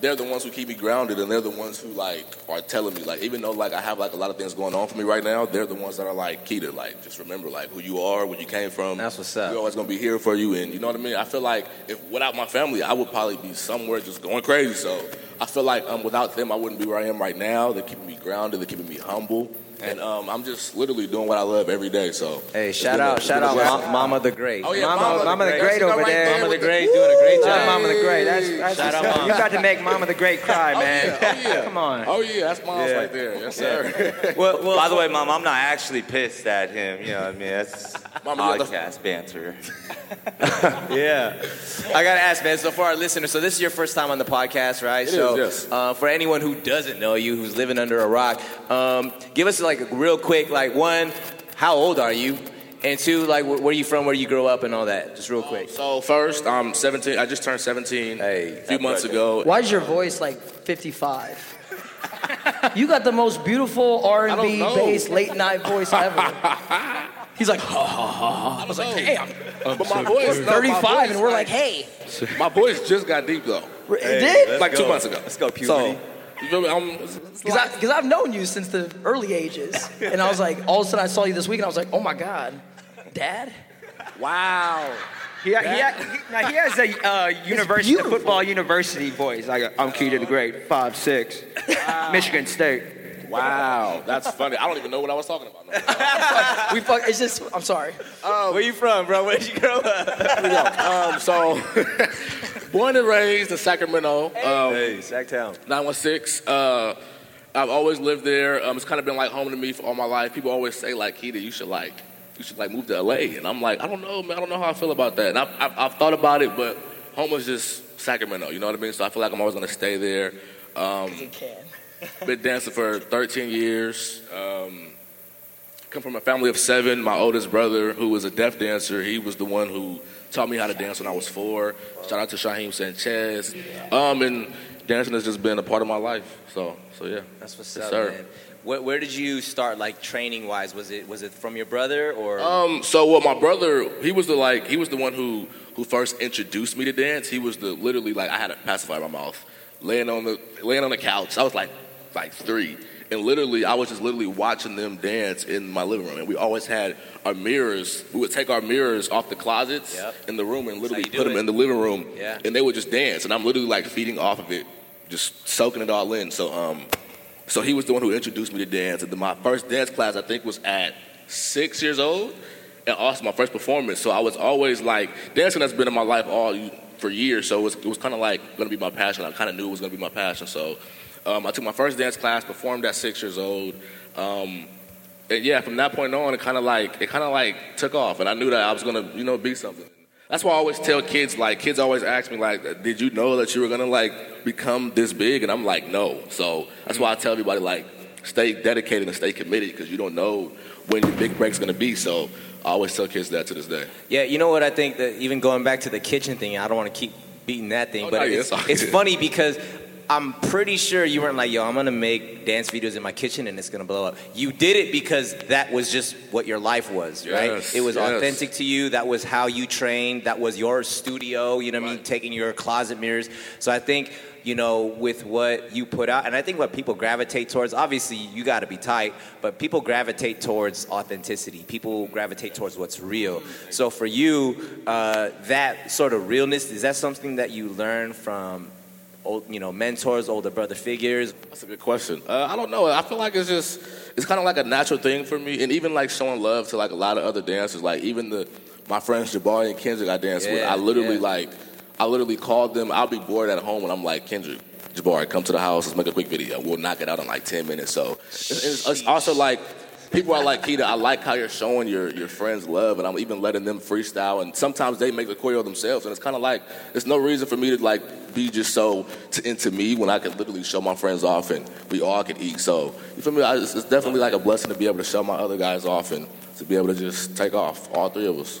they're the ones who keep me grounded, and they're the ones who like are telling me like even though like I have like a lot of things going on for me right now, they're the ones that are like Kida, like just remember like who you are, where you came from. That's what's up. We're always gonna be here for you, and you know what I mean. I feel like if without my family, I would probably be somewhere just going crazy. So I feel like um, without them, I wouldn't be where I am right now. They're keeping me grounded. They're keeping me humble. And um, I'm just literally doing what I love every day. So Hey, shout been a- out, shout out, blessing. Mama the Great. Oh, yeah, Mama, Mama the Mama the Great. Great over right there. Mama the Great doing a great job. Mama the Great. That's, that's Shout out. Mom. You got to make Mama the Great cry, man. Oh yeah. Come on. Oh yeah, that's mom's Yeah. right there. Yes sir. Well, well, by the way, Mom, I'm not actually pissed at him. You know what I mean? That's Mama, the- podcast banter. Yeah. I got to ask, man, so for our listeners, so this is your first time on the podcast, right? It so, is, yes. Uh, for anyone who doesn't know you, who's living under a rock, um, give us like a real quick, like one, how old are you? And two, like wh- where are you from, where you grow up, and all that. Just real quick. So first, I'm 17. I just turned 17 Hey, a few months birthday. ago. Why is your voice like 55? you got the most beautiful R&B know. based late night voice ever. He's like, ha ha ha ha. I was like, hey, I'm But my voice, no, my 35, voice, and we're like, like, hey. my voice just got deep though. It did? Like two months ago. Let's go, puberty. So, you feel me? I'm, it's- it's like- Because I've known you since the early ages. And I was like, all of a sudden I saw you this week, and I was like, oh my God, Dad? Wow. He, he, he, now he has a uh, university, a football university voice. Like I'm Kida the Great, five six, Michigan State. Wow, that's funny. I don't even know what I was talking about. No. We fuck, it's just, I'm sorry. where you from, bro? Where did you grow up? Here we. Um, so, born and raised in Sacramento. Um, hey, Sacktown. 916. Uh, I've always lived there. Um, it's kind of been like home to me for all my life. People always say like, Kida, you should like, you should like move to LA, and I'm like, I don't know, man. I don't know how I feel about that. And I've, I've, I've thought about it, but home is just Sacramento. You know what I mean? So I feel like I'm always gonna stay there. Um, You can. Been dancing for 13 years. Um, come from a family of seven. My oldest brother, who was a deaf dancer, he was the one who taught me how to dance when I was four. Shout out to Shaheem Sanchez. Um, and dancing has just been a part of my life. So, so yeah. That's what's Yes, up, sir. man. Where, where did you start, like training wise? Was it was it from your brother or? Um, so well, my brother, he was the like, he was the one who who first introduced me to dance. He was the literally like, I had a pacifier in my mouth, laying on the laying on the couch. I was like, like three, and literally, I was just literally watching them dance in my living room. And we always had our mirrors. We would take our mirrors off the closets Yep. in the room and literally put them it. in the living room. Yeah. And they would just dance, and I'm literally like feeding off of it, just soaking it all in. So um. So he was the one who introduced me to dance. And then my first dance class, I think, was at six years old, and also my first performance. So I was always like, dancing has been in my life all for years. So it was, it was kind of like going to be my passion. I kind of knew it was going to be my passion. So um, I took my first dance class, performed at six years old. Um, and yeah, from that point on, it kind of like it kind of like took off, and I knew that I was gonna, you know, be something. That's why I always tell kids, like, kids always ask me, like, did you know that you were gonna like become this big? And I'm like, no. So that's why I tell everybody, like, stay dedicated and stay committed because you don't know when your big break's gonna be. So I always tell kids that to this day. Yeah, you know what I think that even going back to the kitchen thing, I don't want to keep beating that thing, Oh, but no, yeah, it's, it's all it's good. funny because I'm pretty sure you weren't like, yo, I'm gonna make dance videos in my kitchen and it's gonna blow up. You did it because that was just what your life was, right? Yes, It was yes. authentic to you. That was how you trained. That was your studio. You know what I mean? Taking your closet mirrors. So I think. You know, with what you put out, and I think what people gravitate towards, obviously you got to be tight, but people gravitate towards authenticity. People gravitate towards what's real. So for you, uh, that sort of realness, is that something that you learn from, old, you know, mentors, older brother figures? That's a good question. Uh, I don't know. I feel like it's just it's kind of like a natural thing for me, and even like showing love to like a lot of other dancers, like even the my friends Jabari and Kendrick I dance with. I literally yeah. like I literally called them. I'll be bored at home, and I'm like Kendrick. Jabari, come to the house. Let's make a quick video. We'll knock it out in like ten minutes. So it's, it's, it's also like people are like, Kida, I like how you're showing your, your friends love, and I'm even letting them freestyle. And sometimes they make the choreo themselves, and it's kind of like there's no reason for me to like be just so t- into me when I can literally show my friends off, and we all can eat. So you feel me? I, it's, it's definitely like a blessing to be able to show my other guys off and to be able to just take off, all three of us.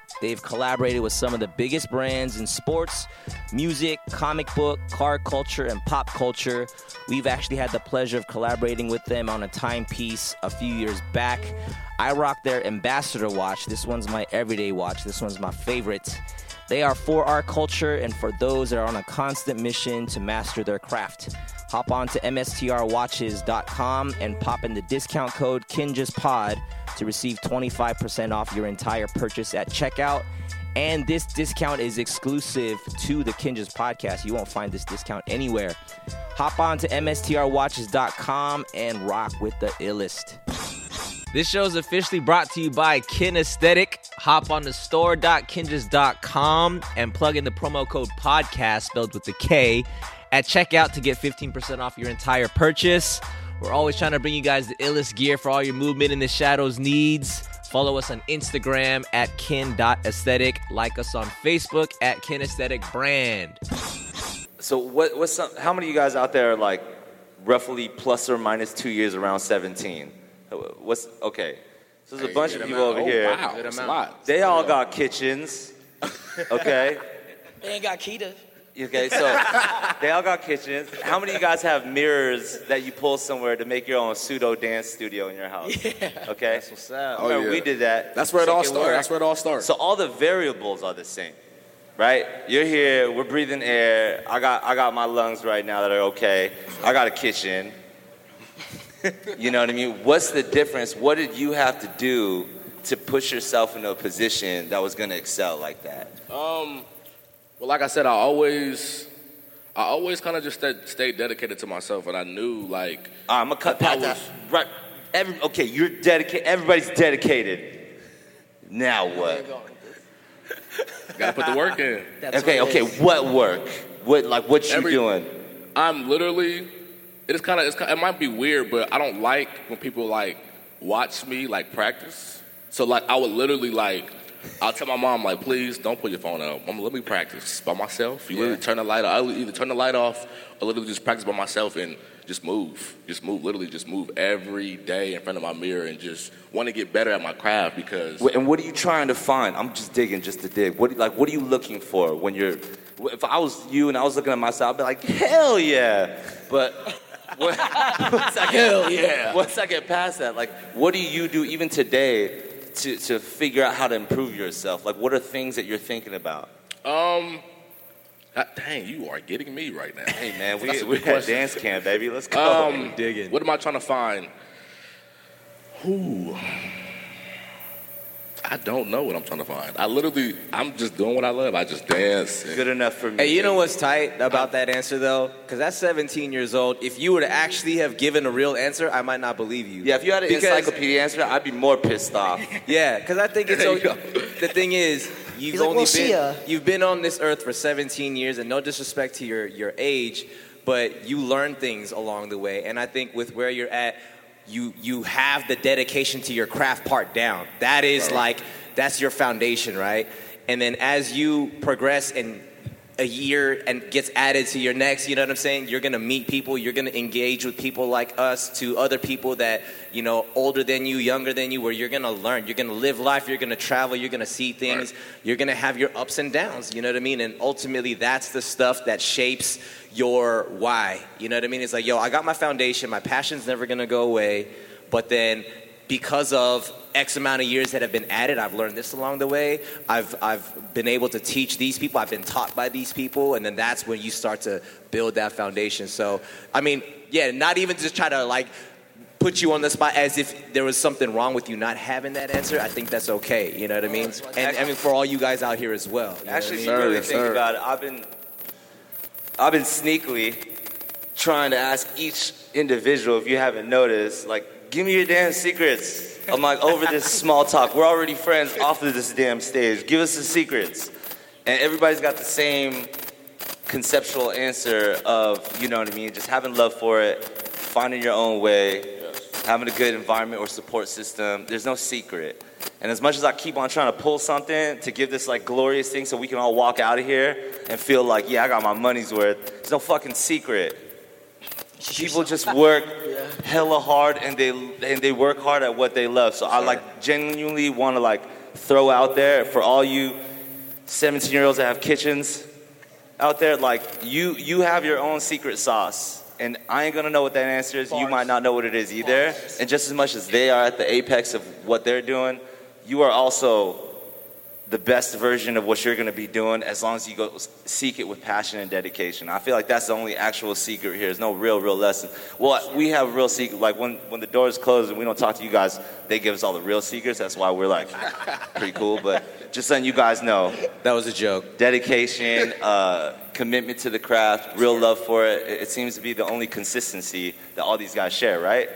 They've collaborated with some of the biggest brands in sports, music, comic book, car culture, and pop culture. We've actually had the pleasure of collaborating with them on a timepiece a few years back. I rock their ambassador watch. This one's my everyday watch. This one's my favorite. They are for our culture and for those that are on a constant mission to master their craft. Hop on to mstrwatches.com and pop in the discount code KinjazPod to receive 25% off your entire purchase at checkout. And this discount is exclusive to the Kinjaz podcast. You won't find this discount anywhere. Hop on to mstrwatches.com and rock with the illest. This show is officially brought to you by Kinesthetic. Hop on to store.kinjaz.com and plug in the promo code podcast spelled with the K at checkout to get 15% off your entire purchase. We're always trying to bring you guys the illest gear for all your movement in the shadows needs. Follow us on Instagram at kin.aesthetic. Like us on Facebook at kinesthetic brand. So what, what's some, how many of you guys out there are like roughly plus or minus two years around 17? What's okay? So there's a bunch of people over oh, here. Wow, that's a lot. They all got kitchens. Okay. They ain't got Kida. Okay, so they all got kitchens. How many of you guys have mirrors that you pull somewhere to make your own pseudo dance studio in your house? Yeah. Okay. That's what's up. Oh, Remember, yeah. we did that. That's where it all Make started. work. That's where it all started. So all the variables are the same, right? You're here. We're breathing air. I got I got my lungs right now that are okay. I got a kitchen. You know what I mean? What's the difference? What did you have to do to push yourself into a position that was going to excel like that? Um, well, like I said, I always, I always kind of just stayed, stayed dedicated to myself, and I knew like All right, I'm gonna cut I past was- that. Right. Every, okay, you're dedicated. Everybody's dedicated. Now what? gotta put the work in. Okay, okay. What work? What like what you Every- doing? I'm literally. It is kind of. It might be weird, but I don't like when people like watch me like practice. So like I would literally like. I'll tell my mom like, please don't put your phone out. Mom, let me practice by myself. You literally turn the light off. I would either turn the light off or literally just practice by myself and just move. Just move. Literally just move every day in front of my mirror and just want to get better at my craft because. And what are you trying to find? I'm just digging, just to dig. What like what are you looking for when you're? If I was you and I was looking at myself, I'd be like, hell yeah. But what, once I get, hell yeah. Once I get past that, like, what do you do even today to to figure out how to improve yourself? Like, what are things that you're thinking about? Um, ah, dang, you are getting me right now. Hey man, we That's we good at dance camp, baby. Let's go. Um, digging. What am I trying to find? Who? I don't know what I'm trying to find. I literally, I'm just doing what I love. I just dance. and- Good enough for me. Hey, you know what's tight about that answer though? Because that's 17 years old. If you were to actually have given a real answer, I might not believe you. Yeah, if you had an Because- encyclopedia answer, I'd be more pissed off. Yeah, because I think it's There so, you go. the thing is you've He's only "We'll see been you've been on this earth for 17 years, and no disrespect to your your age, but you learn things along the way. And I think with where you're at, you you have the dedication to your craft part down. That is like that's your foundation, right? And then as you progress and a year and gets added to your next, you know what I'm saying? You're gonna meet people, you're gonna engage with people like us, to other people that, you know, older than you, younger than you, where you're gonna learn, you're gonna live life, you're gonna travel, you're gonna see things, you're gonna have your ups and downs, you know what I mean? And ultimately, that's the stuff that shapes your why, you know what I mean? It's like, yo, I got my foundation, my passion's never gonna go away, but then because of X amount of years that have been added, I've learned this along the way. I've, I've been able to teach these people. I've been taught by these people. And then that's when you start to build that foundation. So, I mean, yeah, not even just try to like put you on the spot as if there was something wrong with you not having that answer. I think that's okay. You know what I mean? And I mean, for all you guys out here as well. you know what I Actually, if you really Sir, think sir. about it, I've been, I've been sneakily trying to ask each individual, if you haven't noticed, like give me your damn secrets. I'm like, over this small talk. We're already friends off of this damn stage. Give us the secrets. And everybody's got the same conceptual answer of, you know what I mean, just having love for it, finding your own way, having a good environment or support system. There's no secret. And as much as I keep on trying to pull something to give this like glorious thing so we can all walk out of here and feel like, yeah, I got my money's worth, there's no fucking secret. People just work hella hard and they and they work hard at what they love. So I like genuinely want to like throw out there for all you 17 year olds that have kitchens out there, like you you have your own secret sauce. And I ain't gonna know what that answer is. You might not know what it is either. And just as much as they are at the apex of what they're doing, you are also the best version of what you're going to be doing as long as you go seek it with passion and dedication. I feel like that's the only actual secret here. There's no real, real lesson. Well, we have real secret. Like when, when the doors close and we don't talk to you guys, they give us all the real secrets. That's why we're like pretty cool. But just letting you guys know, That was a joke. dedication, uh, commitment to the craft, real love for it. It it seems to be the only consistency that all these guys share, right?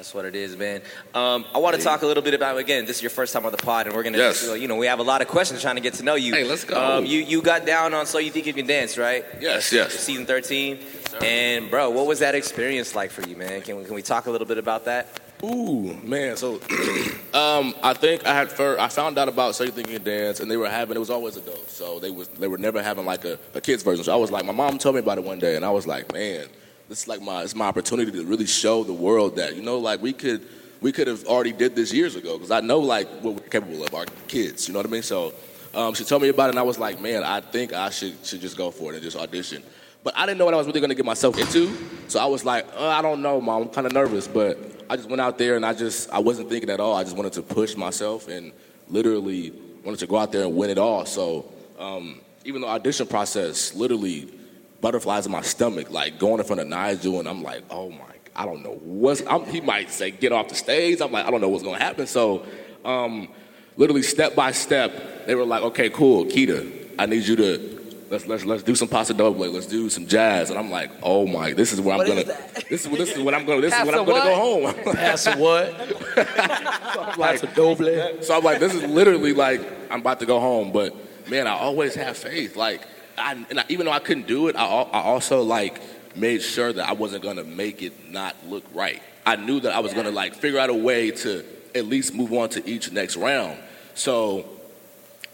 That's what it is, man. Um, I want to talk a little bit about again. This is your first time on the pod, and we're gonna, Yes. you know, we have a lot of questions trying to get to know you. Hey, let's go. Um, you you got down on So You Think You Can Dance, right? Yes, yes. Season thirteen. And bro, what was that experience like for you, man? Can we, can we talk a little bit about that? Ooh, man. So, um, I think I had first, I found out about So You Think You Can Dance, and they were having it was always adults, so they was they were never having like a, a kids version. So I was like, my mom told me about it one day, and I was like, man, is like my it's my opportunity to really show the world that you know like we could we could have already did this years ago because I know like what we're capable of our kids. You know what I mean? So um, she told me about it, and I was like, man, I think I should should just go for it and just audition. But I didn't know what I was really going to get myself into, so I was like, uh, I don't know, mom. I'm kind of nervous, but I just went out there and I just I wasn't thinking at all. I just wanted to push myself and literally wanted to go out there and win it all. So um, even the audition process, literally butterflies in my stomach, like going in front of Nigel, and I'm like, oh my, I don't know what's. I'm, he might say get off the stage. I'm like, I don't know what's going to happen. So, um, literally step by step, they were like, okay, cool, Kida, I need you to. Let's, let's, let's do some paso doble. Let's do some jazz, and I'm like, oh my, this is where What I'm is gonna. that? This is this is what I'm gonna. This is when I'm gonna go home. Pass what? like, so I'm like, this is literally like I'm about to go home. But man, I always have faith. Like, I, and I, even though I couldn't do it, I, I also like made sure that I wasn't gonna make it not look right. I knew that I was gonna like figure out a way to at least move on to each next round. So,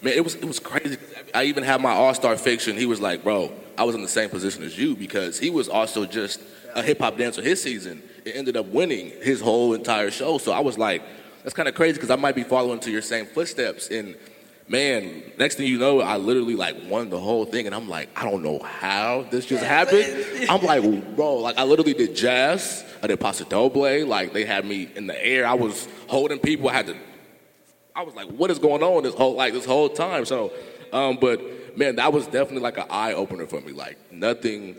man, it was it was crazy. I even had my All Star Fik-Shun. He was like, bro, I was in the same position as you because he was also just a hip hop dancer his season. It ended up winning his whole entire show. So I was like, that's kind of crazy because I might be following to your same footsteps. And man, next thing you know, I literally like won the whole thing. And I'm like, I don't know how this just happened. I'm like, bro, like I literally did jazz. I did paso doble. Like they had me in the air. I was holding people. I had to I was like, what is going on this whole like this whole time? So, um, but man, that was definitely like an eye opener for me. Like nothing,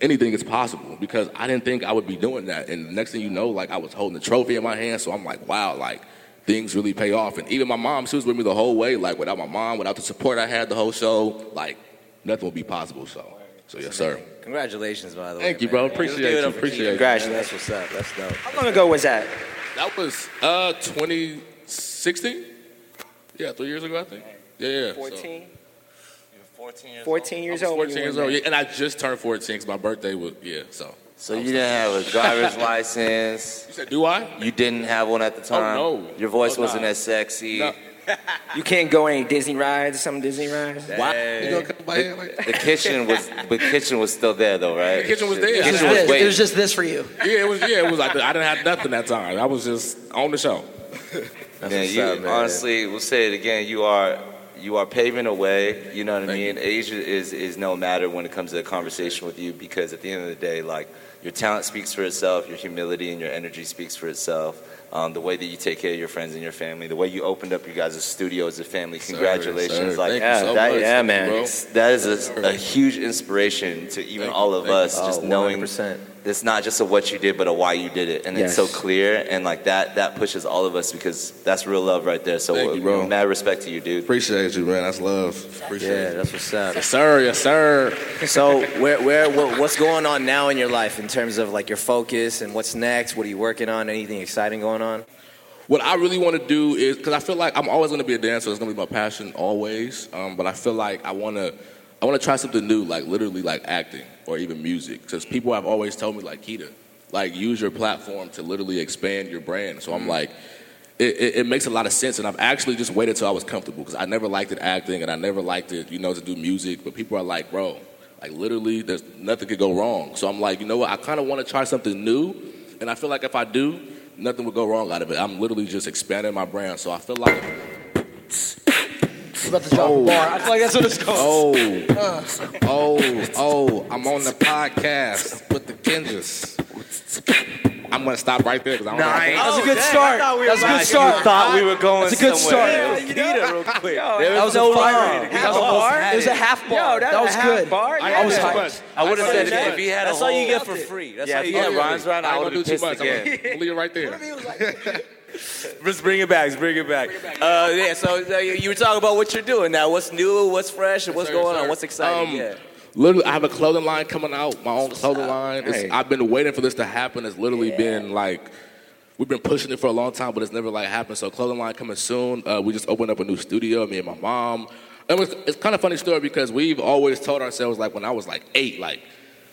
anything is possible because I didn't think I would be doing that. And the next thing you know, like I was holding the trophy in my hand. So I'm like, wow, like things really pay off. And even my mom, she was with me the whole way. Like without my mom, without the support I had the whole show, like nothing would be possible. So, so yes, sir. Congratulations, by the way. Thank you, man. bro. Let's Appreciate it you. Appreciate Kida, you. Congratulations. That's what's up. That's dope. How long ago was that? That was uh 2016. Yeah, three years ago, I think. Yeah, yeah. 14. so- 14? 14 years 14 years I was old. 14 you years old, yeah, and I just turned 14 because my birthday was yeah. So So you didn't have a driver's license. you said, do I? You didn't have one at the oh, time. no. Your voice Oh, wasn't nah. as sexy. No. You can't go any Disney rides, or some Disney rides? Why? You gonna cut my hair like? The kitchen was the kitchen was still there though, right? The kitchen was there. The It kitchen was was it was just this for you. Yeah, it was. Yeah, it was like I didn't have nothing that time. I was just on the show. Man, you, up, man. honestly, we'll say it again. You are you are paving a way. You know what I Thank mean. Age is is no matter when it comes to a conversation with you because at the end of the day, like your talent speaks for itself. Your humility and your energy speaks for itself. Um, the way that you take care of your friends and your family, the way you opened up your guys' studio as a family. Congratulations! sir. Like Thank you yeah, so that, much. yeah, man. bro. that is a, a huge inspiration to even Thank all of thank us. Oh, just knowing 100%. It's not just a what you did, but a why you did it, and it's so clear, and like that that pushes all of us because that's real love right there. So Thank you, bro. mad respect to you, dude. Appreciate you, man. That's love. Appreciate Yeah, it. that's what's up. Yes, sir. Yes, sir. So where, where, what, what's going on now in your life in terms of like your focus and what's next? What are you working on? Anything exciting going on? What I really want to do is because I feel like I'm always going to be a dancer. It's going to be my passion always. Um, but I feel like I want to, I want to try something new, like literally like acting or even music. Because people have always told me like Kida, like use your platform to literally expand your brand. So I'm mm. like, it, it, it makes a lot of sense. And I've actually just waited till I was comfortable because I never liked it acting and I never liked it, you know, to do music. But people are like, bro, like literally, there's nothing could go wrong. So I'm like, you know what? I kind of want to try something new. And I feel like if I do, nothing would go wrong out of it. I'm literally just expanding my brand. So I feel like, We're about to drop a bar. I feel like that's what it's called. oh, oh. oh, oh, I'm on the podcast with the Kinjaz. I'm gonna stop right there because I don't Nice. know. That's a oh, good start. That's a good start. Thought we were going That's a good somewhere. start. real quick. That was no a fire. That was a bar. It was a half bar. that's that a was half good. bar? I I was ain't too hyped. much. I would have said ain't if, if he had That's a whole. That's all you get for free. That's Yeah, all if you get. had rhymes right, I I ain't would have do too pissed much. I'm again. gonna leave it right there. Let's bring it back. Let's bring it back. Uh, yeah. So uh, you were talking about what you're doing now. What's new? What's fresh? and What's sir, going sir. on? What's exciting? Um, yeah. Literally, I have a clothing line coming out, my own clothing line. Hey. I've been waiting for this to happen. It's literally been like, we've been pushing it for a long time, but it's never like happened. So clothing line coming soon. Uh, we just opened up a new studio, me and my mom. It was, it's kind of funny story because we've always told ourselves like when I was like eight, like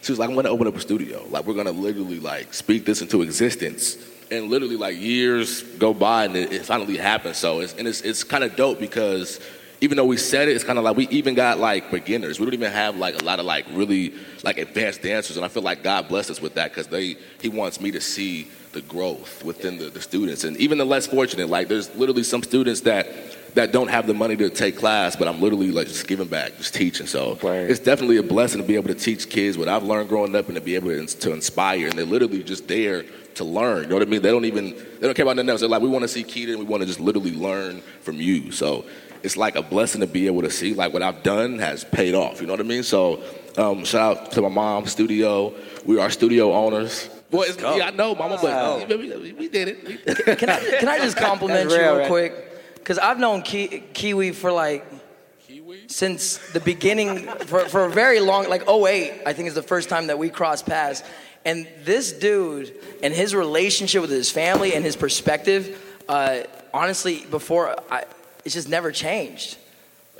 she was like, I'm gonna open up a studio. Like we're gonna literally like speak this into existence. And literally like years go by and it, it finally happened. So it's and it's it's kind of dope because even though we said it, it's kind of like we even got like beginners. We don't even have like a lot of like really like advanced dancers, and I feel like God blessed us with that because they He wants me to see the growth within the, the students, and even the less fortunate. Like there's literally some students that that don't have the money to take class, but I'm literally like just giving back, just teaching. So Right. it's definitely a blessing to be able to teach kids what I've learned growing up and to be able to, to inspire, and they're literally just there to learn. You know what I mean? They don't even they don't care about nothing else. They're like, we want to see Kida, and we want to just literally learn from you. So it's like a blessing to be able to see like what I've done has paid off. You know what I mean? So um, shout out to my mom, studio. We are studio owners. Boy, it's, yeah, I know, Mama, but we, we- we did it. We did it. Can I, can I just compliment That's you real, real right? quick? Because I've known Ki- Kiwi for like since the beginning, for, for a very long, like 08, I think is the first time that we crossed paths. And this dude and his relationship with his family and his perspective, uh, honestly, before, I, it's just never changed.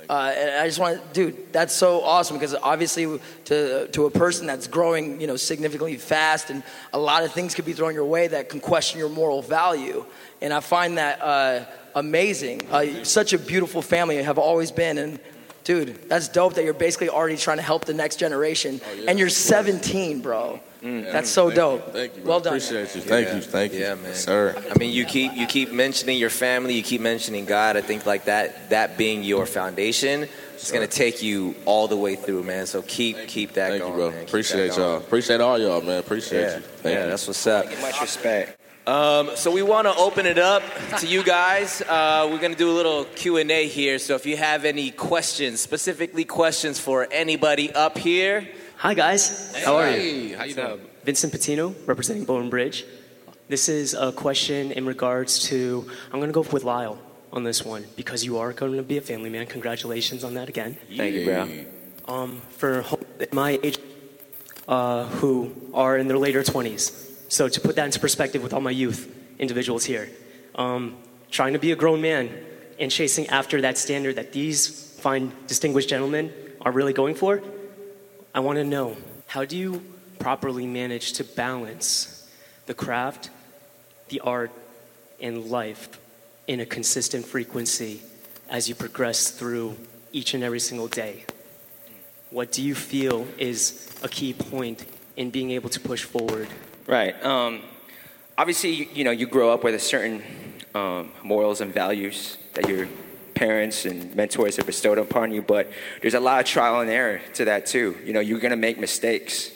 Uh, and I just want to, dude, that's so awesome because obviously to to a person that's growing, you know, significantly fast, and a lot of things could be thrown your way that can question your moral value. And I find that uh, amazing. Uh, such a beautiful family you have always been, and dude, that's dope that you're basically already trying to help the next generation, and you're 17, bro. That's so Thank dope. You, thank you. Bro. Well done. Appreciate you. Thank you. Thank you. Yeah, man. Sir. I mean, you keep you keep mentioning your family, you keep mentioning God. I think like that that being your foundation, it's gonna take you all the way through, man. So keep keep that Thank going, you, bro. man. Appreciate y'all. Appreciate all y'all, man. Appreciate Yeah, you. Thank yeah, you. that's what's up. Much respect. Um, so we want to open it up to you guys. Uh, we're gonna do a little Q and A here. So if you have any questions, specifically questions for anybody up here, Hi guys, how are you? Hey, how you doing? Vincent Patino, representing Bowen Bridge. This is a question in regards to. I'm going to go with Lyle on this one because you are going to be a family man. Congratulations on that again. Thank you, bro. Um, for my age, uh, who are in their later 20s. So to put that into perspective with all my youth individuals here, um, trying to be a grown man and chasing after that standard that these fine, distinguished gentlemen are really going for, I want to know how do you properly manage to balance the craft, the art, and life in a consistent frequency as you progress through each and every single day? What do you feel is a key point in being able to push forward? Right. Um, obviously, you, you know, you grow up with a certain um, morals and values that your parents and mentors have bestowed upon you, but there's a lot of trial and error to that too. You know, you're gonna make mistakes.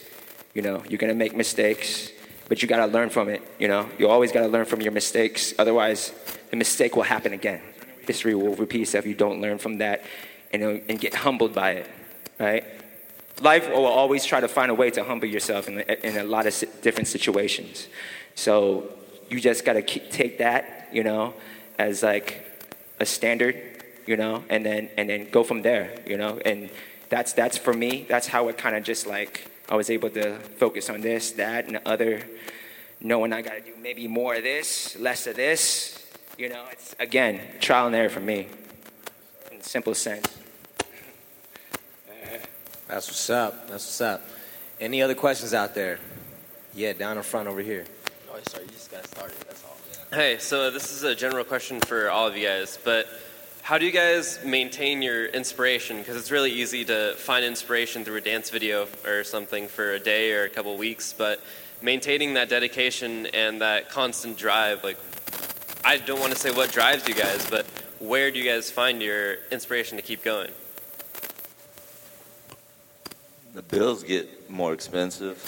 You know, you're gonna make mistakes, but you gotta learn from it. You know, you always gotta learn from your mistakes. Otherwise, the mistake will happen again. History will repeat itself if you don't learn from that and, and get humbled by it, right? life will always try to find a way to humble yourself in, in a lot of different situations. So you just got to take that, you know, as like a standard, you know, and then and then go from there, you know. And that's that's for me. That's how it kind of just like I was able to focus on this, that, and the other, knowing I got to do maybe more of this, less of this. You know, it's again trial and error for me, in the simplest sense. That's what's up. That's what's up. Any other questions out there? Yeah, down in front over here. Oh, sorry, you just got started. That's all. Hey, so this is a general question for all of you guys, but how do you guys maintain your inspiration? Because it's really easy to find inspiration through a dance video or something for a day or a couple weeks, but maintaining that dedication and that constant drive, like, I don't want to say what drives you guys, but where do you guys find your inspiration to keep going? The bills get more expensive.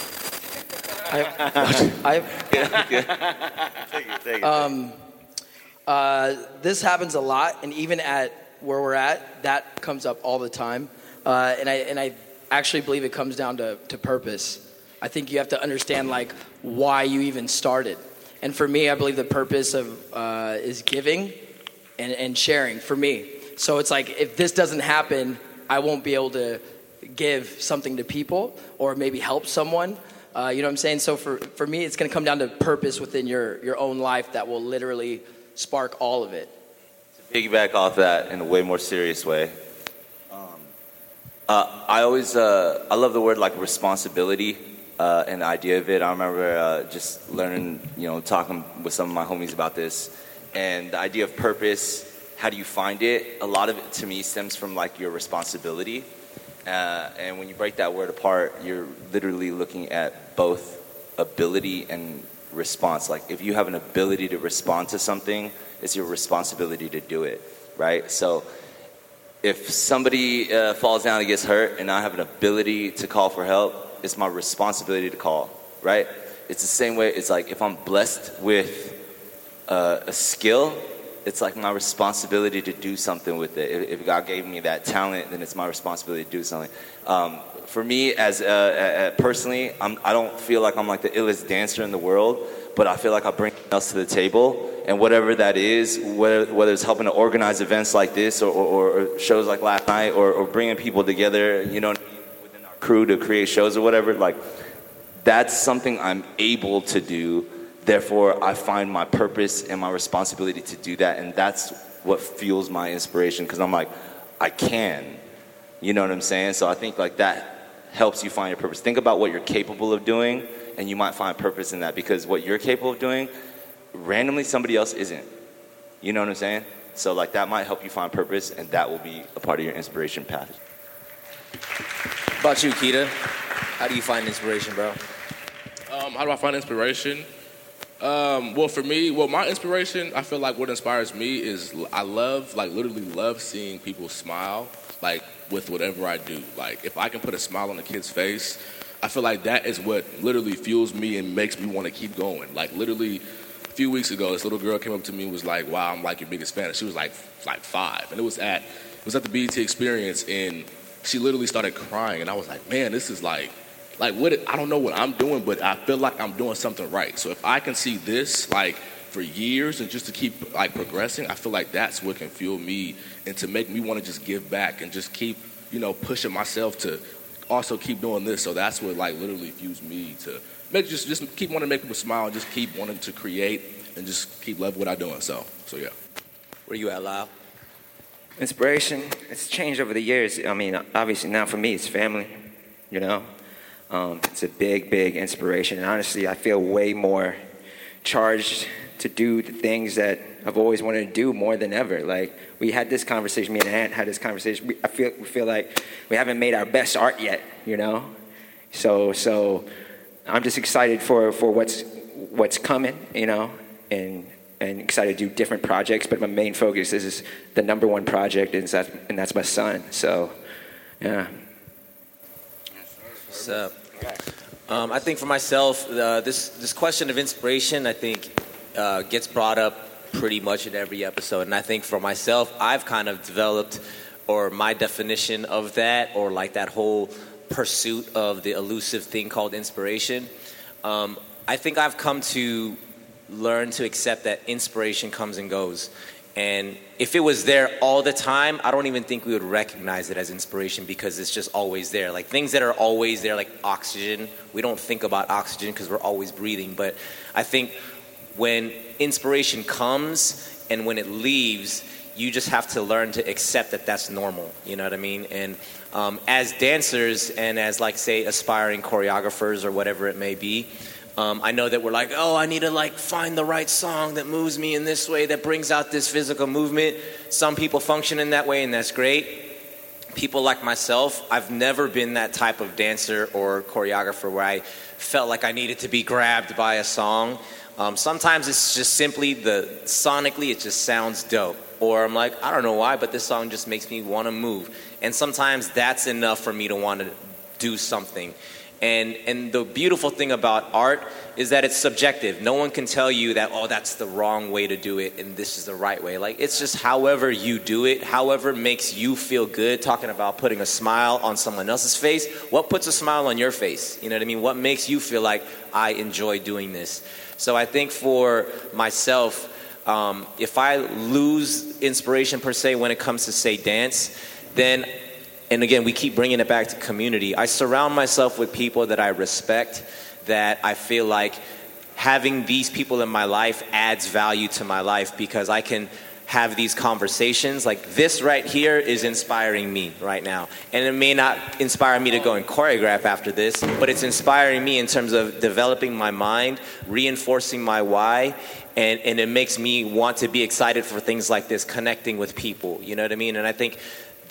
I've, I've Take it, take it. Um, uh, this happens a lot, and even at where we're at, that comes up all the time. Uh, and I and I actually believe it comes down to, to purpose. I think you have to understand like why you even started. And for me, I believe the purpose of uh, is giving and, and sharing. For me, so it's like if this doesn't happen, I won't be able to give something to people or maybe help someone. Uh, you know what I'm saying? So for, for me, it's going to come down to purpose within your, your own life that will literally spark all of it. To piggyback off that in a way more serious way. Um, uh, I always uh, I love the word like responsibility uh, and the idea of it. I remember uh, just learning, you know, talking with some of my homies about this, and the idea of purpose. How do you find it? A lot of it to me stems from like your responsibility, uh, and when you break that word apart, you're literally looking at both ability and response. Like if you have an ability to respond to something, it's your responsibility to do it, right? So if somebody uh, falls down and gets hurt and I have an ability to call for help, it's my responsibility to call, right? It's the same way, it's like if I'm blessed with uh, a skill, it's like my responsibility to do something with it. If, if God gave me that talent, then it's my responsibility to do something. Um, for me, as uh, uh, personally, I'm, I don't feel like I'm like the illest dancer in the world, but I feel like I bring else to the table, and whatever that is, whether, whether it's helping to organize events like this or, or, or shows like last night, or, or bringing people together, you know, within our crew to create shows or whatever, like that's something I'm able to do. Therefore, I find my purpose and my responsibility to do that, and that's what fuels my inspiration. Because I'm like, I can, you know what I'm saying? So I think like that helps you find your purpose. Think about what you're capable of doing, and you might find purpose in that. Because what you're capable of doing, randomly somebody else isn't. You know what I'm saying? So like that might help you find purpose, and that will be a part of your inspiration path. How about you, Kida? How do you find inspiration, bro? Um, how do I find inspiration? Um, well, for me, well, my inspiration, I feel like what inspires me is I love, like, literally love seeing people smile, like, with whatever I do. Like, if I can put a smile on a kid's face, I feel like that is what literally fuels me and makes me want to keep going. Like, literally, a few weeks ago, this little girl came up to me and was like, "Wow, I'm like your biggest fan." And she was like, like five, and it was at, it was at the BET Experience, and she literally started crying, and I was like, "Man, this is like." like what I don't know what I'm doing, but I feel like I'm doing something right. So if I can see this like for years and just to keep like progressing, I feel like that's what can fuel me and to make me want to just give back and just keep you know pushing myself to also keep doing this. So that's what like literally fuels me to make just just keep wanting to make people smile and just keep wanting to create and just keep loving what I'm doing. So so yeah. Where you at, Lyle? Inspiration, it's changed over the years. I mean, obviously now for me, it's family, you know. Um, it's a big, big inspiration. And honestly, I feel way more charged to do the things that I've always wanted to do more than ever. Like we had this conversation, me and Aunt had this conversation. We, I feel we feel like we haven't made our best art yet, you know. So so I'm just excited for, for what's what's coming, you know, and and excited to do different projects. But my main focus is the number one project, and that's and that's my son. So yeah. What's up? Um, I think for myself, uh, this this question of inspiration, I think, uh, gets brought up pretty much in every episode. And I think for myself, I've kind of developed, or my definition of that, or like that whole pursuit of the elusive thing called inspiration. Um, I think I've come to learn to accept that inspiration comes and goes. And if it was there all the time, I don't even think we would recognize it as inspiration because it's just always there. Like things that are always there, like oxygen, we don't think about oxygen because we're always breathing. But I think when inspiration comes and when it leaves, you just have to learn to accept that that's normal. You know what I mean? And um, as dancers and as, like, say, aspiring choreographers or whatever it may be, um, I know that we're like, oh, I need to like find the right song that moves me in this way, that brings out this physical movement. Some people function in that way, and that's great. People like myself, I've never been that type of dancer or choreographer where I felt like I needed to be grabbed by a song. Um, sometimes it's just simply the sonically, it just sounds dope. Or I'm like, I don't know why, but this song just makes me want to move. And sometimes that's enough for me to want to do something. And, and the beautiful thing about art is that it's subjective. No one can tell you that, oh, that's the wrong way to do it and this is the right way. Like, it's just however you do it, however makes you feel good. Talking about putting a smile on someone else's face. What puts a smile on your face? You know what I mean? What makes you feel like I enjoy doing this? So I think for myself, um, if I lose inspiration per se when it comes to, say, dance, then and again, we keep bringing it back to community. I surround myself with people that I respect, that I feel like having these people in my life adds value to my life because I can have these conversations. Like this right here is inspiring me right now. And it may not inspire me to go and choreograph after this, but it's inspiring me in terms of developing my mind, reinforcing my why, and, and it makes me want to be excited for things like this, connecting with people. You know what I mean? And I think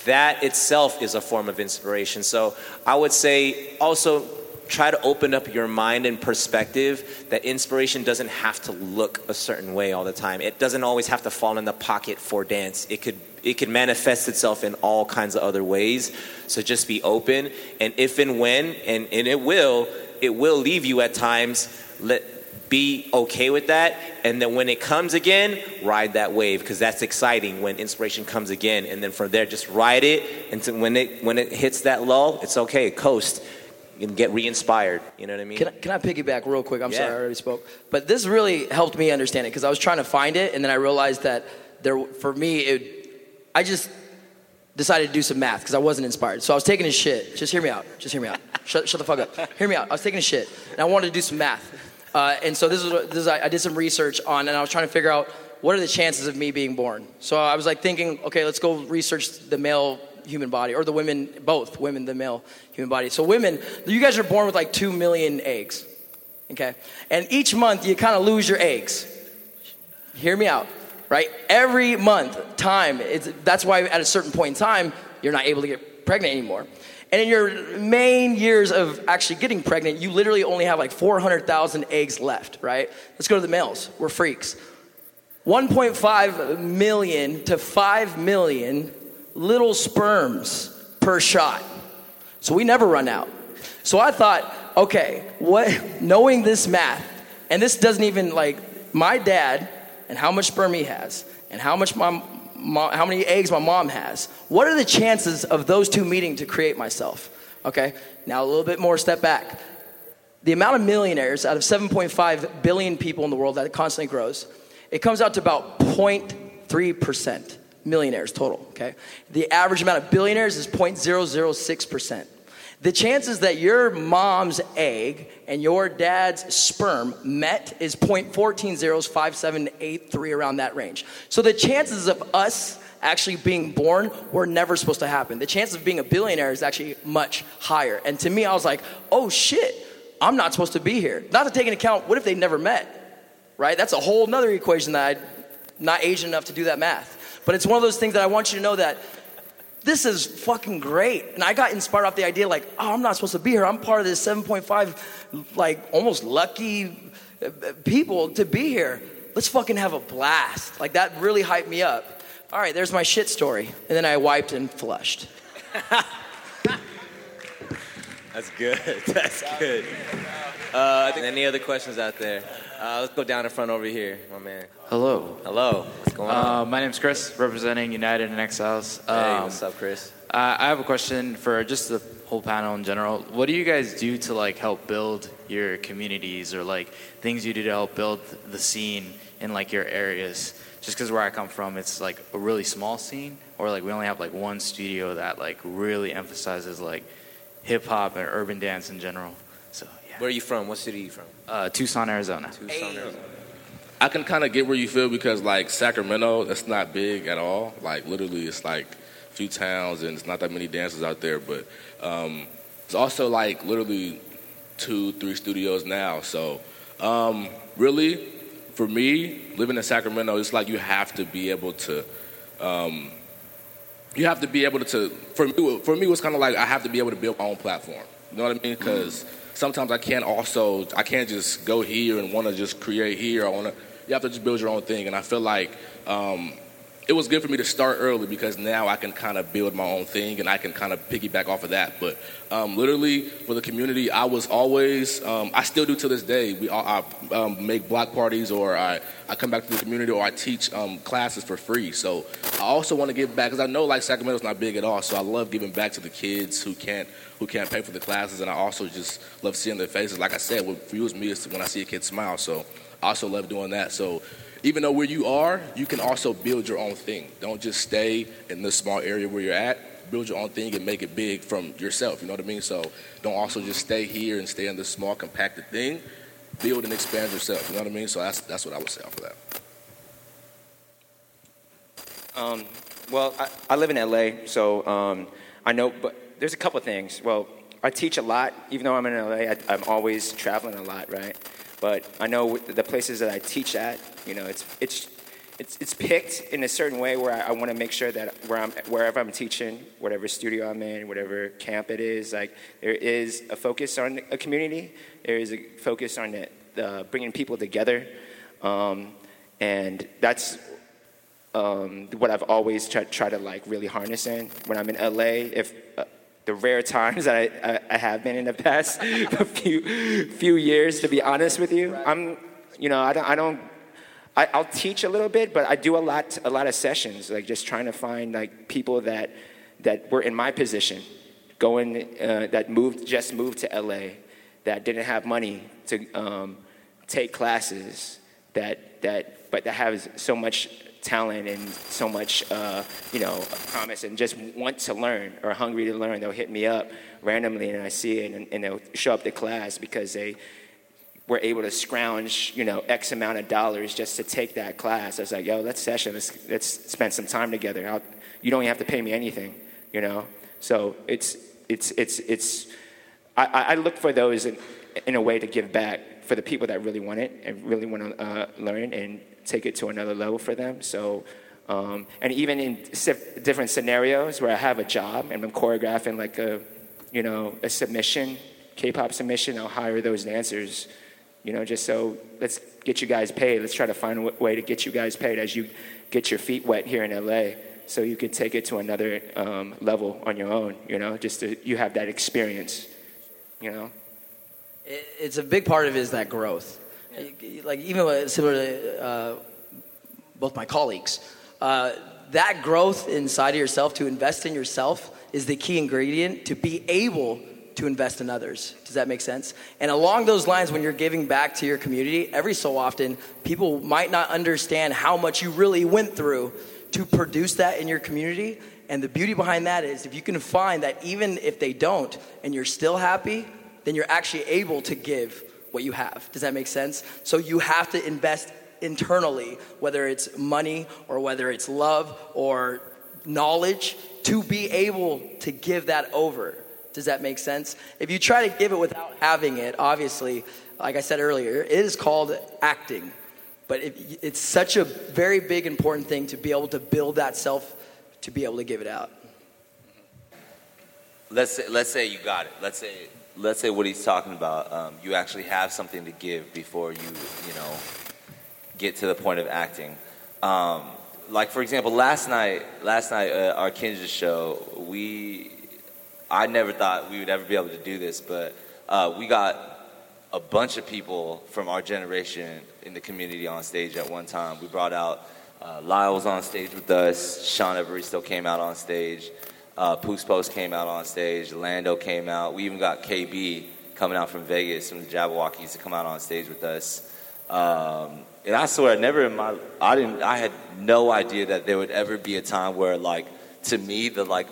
that itself is a form of inspiration. So I would say also try to open up your mind and perspective that inspiration doesn't have to look a certain way all the time. It doesn't always have to fall in the pocket for dance. It could it could manifest itself in all kinds of other ways. So just be open and if and when and, and it will, it will leave you at times. Let be okay with that and then when it comes again ride that wave because that's exciting when inspiration comes again and then from there just ride it and when it when it hits that lull it's okay coast and get re-inspired you know what i mean Can I, can I piggyback real quick? I'm Yeah. sorry, I already spoke. But this really helped me understand it because I was trying to find it, and then I realized that there, for me, it, I just decided to do some math because I wasn't inspired. So I was taking a shit. Just hear me out. Just hear me out. Shut, shut the fuck up. Hear me out. I was taking a shit, and I wanted to do some math. Uh, and so this is, what- this is I I did some research on, and I was trying to figure out what are the chances of me being born. So I was like thinking, okay, let's go research the male human body, or the women, both women, the male human body. So women, you guys are born with like two million eggs, okay? And each month you kind of lose your eggs. Hear me out, right? Every month, time, it's, that's why at a certain point in time, you're not able to get pregnant anymore. And in your main years of actually getting pregnant, you literally only have like 400,000 eggs left, right? Let's go to the males. We're freaks. 1.5 million to 5 million little sperms per shot. So we never run out. So I thought, okay, what knowing this math, and this doesn't even like my dad and how much sperm he has, and how much my mom, how many eggs my mom has. What are the chances of those two meeting to create myself? Okay, now a little bit more step back. The amount of millionaires out of 7.5 billion people in the world that constantly grows, it comes out to about 0.3% millionaires total, okay? The average amount of billionaires is 0.006%. The chances that your mom's egg and your dad's sperm met is 0.140578 around that range. So the chances of us actually being born were never supposed to happen. The chances of being a billionaire is actually much higher. And to me, I was like, oh shit, I'm not supposed to be here. Not to take into account, what if they never met? Right? That's a whole nother equation that I'm not Asian enough to do that math. But it's one of those things that I want you to know that this is fucking great. And I got inspired off the idea like, oh, I'm not supposed to be here. I'm part of this 7.5, like almost lucky uh, people to be here. Let's fucking have a blast. Like that really hyped me up. All right, there's my shit story. And then I wiped and flushed. That's good. That's good. Uh, any other questions out there? Uh, let's go down in front over here, my man. Hello. Hello. What's going on? Uh, my name's Chris, representing United and Exiles. hey, Um, what's up, Chris? uh, I have a question for just the whole panel in general. What do you guys do to like help build your communities or like things you do to help build the scene in like your areas? Just because where I come from, it's like a really small scene, or like we only have like one studio that like really emphasizes like hip hop and urban dance in general. So yeah. Where are you from? What city are you from? Uh, Tucson, Arizona. Tucson, Arizona. I can kind of get where you feel because like Sacramento, that's not big at all. Like literally, it's like a few towns and it's not that many dancers out there. But um, it's also like literally two, three studios now. So um, really, for me, living in Sacramento, it's like you have to be able to. Um, you have to be able to. For me, for me, it was kind of like I have to be able to build my own platform. You know what I mean? Because sometimes I can't also. I can't just go here and want to just create here. I want to. You have to just build your own thing, and I feel like um, it was good for me to start early because now I can kind of build my own thing and I can kind of piggyback off of that. But um, literally for the community, I was always, um, I still do to this day. We, I, I um, make block parties or I, I come back to the community or I teach um, classes for free. So I also want to give back because I know like Sacramento's not big at all. So I love giving back to the kids who can't who can't pay for the classes, and I also just love seeing their faces. Like I said, what fuels me is when I see a kid smile. So I also love doing that. So even though where you are, you can also build your own thing. Don't just stay in the small area where you're at. Build your own thing and make it big from yourself. You know what I mean? So don't also just stay here and stay in this small compacted thing. Build and expand yourself. You know what I mean? So that's that's what I would say off of that. Um, well, I, I live in LA, so um, I know, but there's a couple things. Well, I teach a lot, even though I'm in LA, I, I'm always traveling a lot, right? But I know the places that I teach at, you know, it's, it's, it's, it's picked in a certain way where I, I want to make sure that where I'm, wherever I'm teaching, whatever studio I'm in, whatever camp it is, like there is a focus on a community. There is a focus on the, the bringing people together, um, and that's um, what I've always tried try to like really harness in. When I'm in LA, if uh, the rare times that I, I, I have been in the past few few years, to be honest with you, I'm, you know, I don't, I don't I, I'll teach a little bit, but I do a lot, a lot of sessions, like just trying to find like people that that were in my position, going uh, that moved, just moved to LA, that didn't have money to um, take classes, that that but that have so much talent and so much, uh, you know, promise and just want to learn or hungry to learn. They'll hit me up randomly and I see it and, and they'll show up to class because they were able to scrounge, you know, X amount of dollars just to take that class. I was like, yo, let's session. Let's, let's spend some time together. I'll, you don't even have to pay me anything, you know? So it's, it's, it's, it's, I, I look for those in, in a way to give back for the people that really want it and really want to uh, learn and take it to another level for them. So, um, and even in different scenarios where I have a job and I'm choreographing like a, you know, a submission, K-pop submission, I'll hire those dancers, you know, just so let's get you guys paid. Let's try to find a way to get you guys paid as you get your feet wet here in LA, so you can take it to another um, level on your own. You know, just to, you have that experience. You know. It's a big part of it is that growth. Like even similar to uh, both my colleagues, uh, that growth inside of yourself to invest in yourself is the key ingredient to be able to invest in others. Does that make sense? And along those lines, when you're giving back to your community, every so often, people might not understand how much you really went through to produce that in your community. And the beauty behind that is if you can find that even if they don't and you're still happy, then you're actually able to give what you have. Does that make sense? So you have to invest internally, whether it's money or whether it's love or knowledge, to be able to give that over. Does that make sense? If you try to give it without having it, obviously, like I said earlier, it is called acting. But it, it's such a very big, important thing to be able to build that self to be able to give it out. let's say, let's say you got it. Let's say let's say what he's talking about. Um, you actually have something to give before you you know get to the point of acting. Um, like for example, last night last night uh, our Kinjaz show, we I never thought we would ever be able to do this, but uh, we got a bunch of people from our generation in the community on stage at one time. We brought out uh, Lyle was on stage with us. Sean Evaristo came out on stage. Uh, Poos Post came out on stage. Lando came out. We even got KB coming out from Vegas from the Jabbawockeez to come out on stage with us. Um, and I swear, never in my, I didn't, I had no idea that there would ever be a time where, like, to me, the like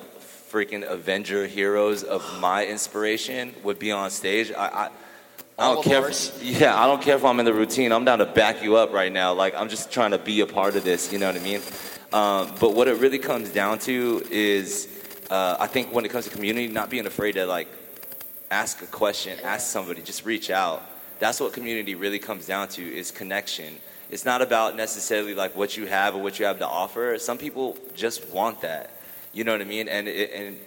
freaking Avenger heroes of my inspiration would be on stage. I, I, I don't care. If, yeah, I don't care if I'm in the routine. I'm down to back you up right now. Like, I'm just trying to be a part of this. You know what I mean? Um, but what it really comes down to is, uh, I think when it comes to community, not being afraid to like ask a question, ask somebody, just reach out. That's what community really comes down to is connection. It's not about necessarily like what you have or what you have to offer. Some people just want that. You know what I mean? And it, and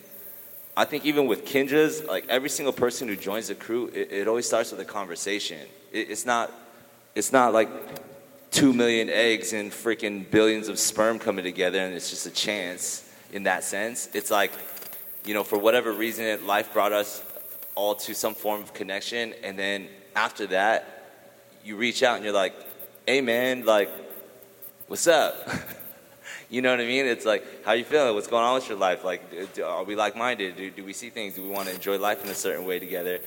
I think even with Kinjaz, like every single person who joins the crew, it, it always starts with a conversation. It, it's not it's not like two million eggs and freaking billions of sperm coming together and it's just a chance in that sense. It's like, you know, for whatever reason, life brought us all to some form of connection, and then after that, you reach out and you're like, "Hey, man, like, what's up?" you know what I mean? It's like, "How you feeling? What's going on with your life? Like, do- are we like-minded? Do, do we see things? Do we want to enjoy life in a certain way together?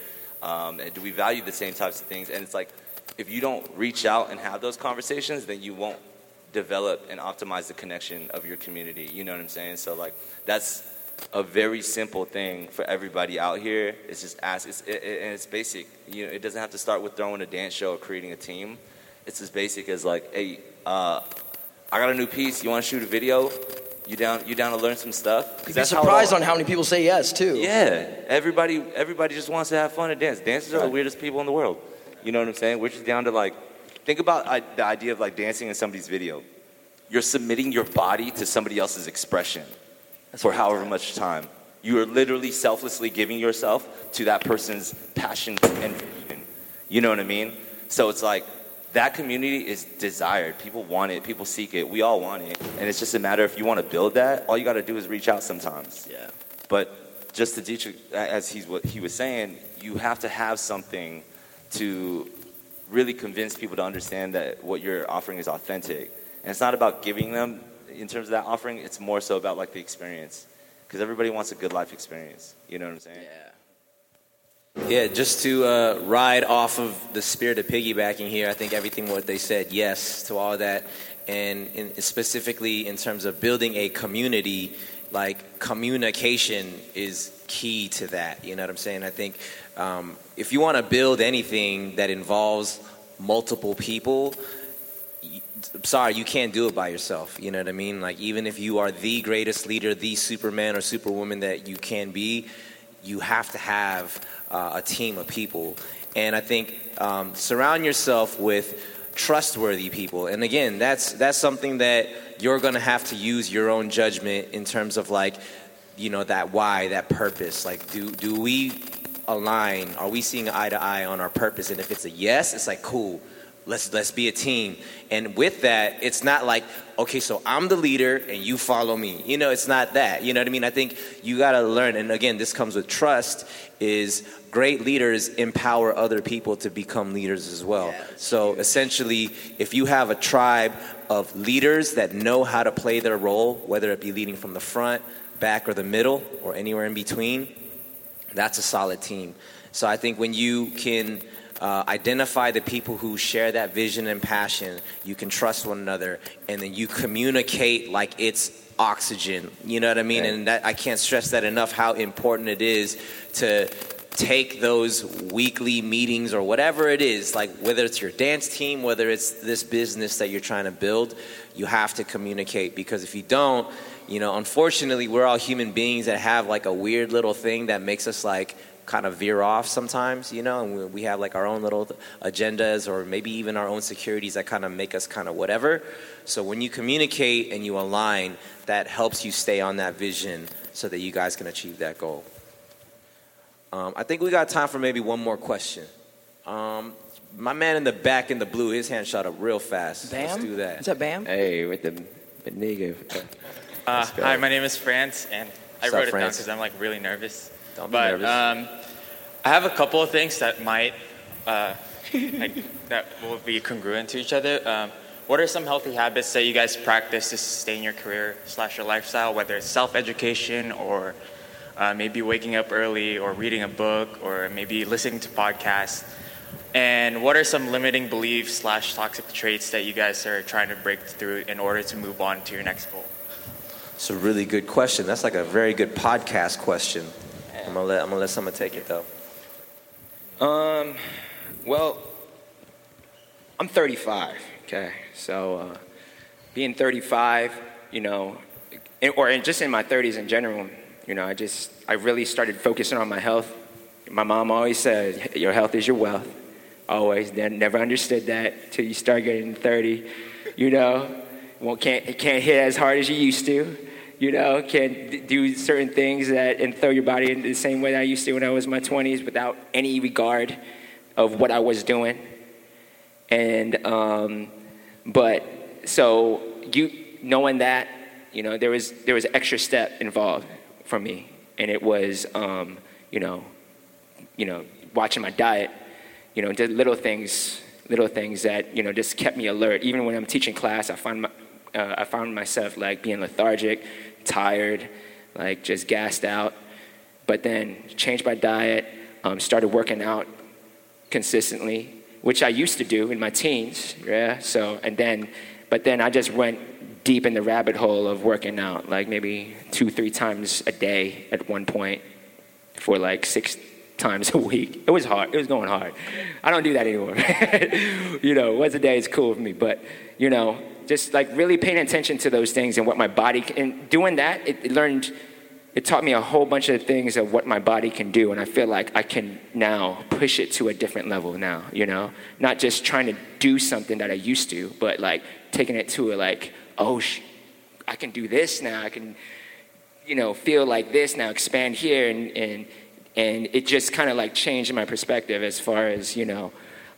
Um, and do we value the same types of things?" And it's like, if you don't reach out and have those conversations, then you won't develop and optimize the connection of your community. You know what I'm saying? So like that's a very simple thing for everybody out here. It's just ask. It's, it, it- and it's basic. You know, it doesn't have to start with throwing a dance show or creating a team. It's as basic as like, hey, uh, I got a new piece. You want to shoot a video? You down? You down to learn some stuff? You'd be that's how surprised on how many people say yes too. yeah, everybody everybody just wants to have fun and dance. Dancers are the weirdest people in the world. You know what I'm saying? We're just down to like think about I, the idea of like dancing in somebody's video. You're submitting your body to somebody else's expression for however much time. You are literally selflessly giving yourself to that person's passion and vision. You know what I mean? So it's like that community is desired. People want it. People seek it. We all want it. And it's just a matter if you want to build that, all you got to do is reach out sometimes. Yeah. But just to D-Trix, as he's what he was saying, you have to have something to really convince people to understand that what you're offering is authentic. And it's not about giving them in terms of that offering. It's more so about like the experience, because everybody wants a good life experience. You know what I'm saying? Yeah, Yeah, just to uh, ride off of the spirit of piggybacking here, I think everything what they said, yes to all that, and in, specifically in terms of building a community, like communication is key to that. You know what I'm saying? I think um, if you want to build anything that involves multiple people, sorry, you can't do it by yourself. You know what I mean? Like even if you are the greatest leader, the Superman or Superwoman that you can be, you have to have uh, a team of people. And I think um, surround yourself with trustworthy people. And again, that's that's something that you're going to have to use your own judgment in terms of like, you know, that why, that purpose. Like, do do we align? Are we seeing eye to eye on our purpose? And if it's a yes, it's like cool. Let's let's be a team. And with that, it's not like okay, so I'm the leader and you follow me. You know, it's not that. You know what I mean? I think you got to learn. And again, this comes with trust. Is great leaders empower other people to become leaders as well. so essentially, if you have a tribe of leaders that know how to play their role, whether it be leading from the front, back, or the middle, or anywhere in between, that's a solid team. So I think when you can uh, identify the people who share that vision and passion, you can trust one another, and then you communicate like it's oxygen. You know what I mean? And that, I can't stress that enough how important it is to take those weekly meetings or whatever it is, like whether it's your dance team, whether it's this business that you're trying to build, you have to communicate because if you don't, you know, unfortunately, we're all human beings that have like a weird little thing that makes us like kind of veer off sometimes, you know, and we, we have like our own little agendas or maybe even our own securities that kind of make us kind of whatever. So when you communicate and you align, that helps you stay on that vision so that you guys can achieve that goal. Um, I think we got time for maybe one more question. Um, my man in the back in the blue, his hand shot up real fast. Let's Bam? do that. Is that Bam? Hey, with the negative. Uh, hi, my name is France, and I What's wrote up, it down France? because I'm like really nervous. Don't be but nervous. Um, I have a couple of things that might uh, like, that will be congruent to each other. Um, what are some healthy habits that you guys practice to sustain your career slash your lifestyle, whether it's self-education or uh, maybe waking up early or reading a book or maybe listening to podcasts? And what are some limiting beliefs slash toxic traits that you guys are trying to break through in order to move on to your next goal? It's a really good question. That's like a very good podcast question. I'm gonna let I'm gonna let someone take it though. Um, well, I'm 35. Okay, so uh, being 35, you know, or just in my 30s in general, you know, I just I really started focusing on my health. My mom always said, "Your health is your wealth." Always, ne- never understood that till you start getting 30. You know, well, can't can't hit as hard as you used to. You know, can't do certain things that and throw your body in the same way that I used to when I was in my 20s without any regard of what I was doing. And um, but so you knowing that, you know, there was there was an extra step involved for me, and it was um, you know, you know, watching my diet, you know, did little things, little things that you know just kept me alert. Even when I'm teaching class, I find my, uh, I found myself like being lethargic, tired, like just gassed out. But then changed my diet, um, started working out consistently, which I used to do in my teens. Yeah. So and then, but then I just went deep in the rabbit hole of working out, like maybe two, three times a day at one point for like six times a week. It was hard. It was going hard. I don't do that anymore. you know, once a day is cool for me. But, you know, just like really paying attention to those things and what my body and doing that, it, it learned, it taught me a whole bunch of things of what my body can do. And I feel like I can now push it to a different level now, you know, not just trying to do something that I used to, but like taking it to a like, oh, sh- I can do this now. I can, you know, feel like this now, expand here, and and and it just kind of like changed my perspective as far as you know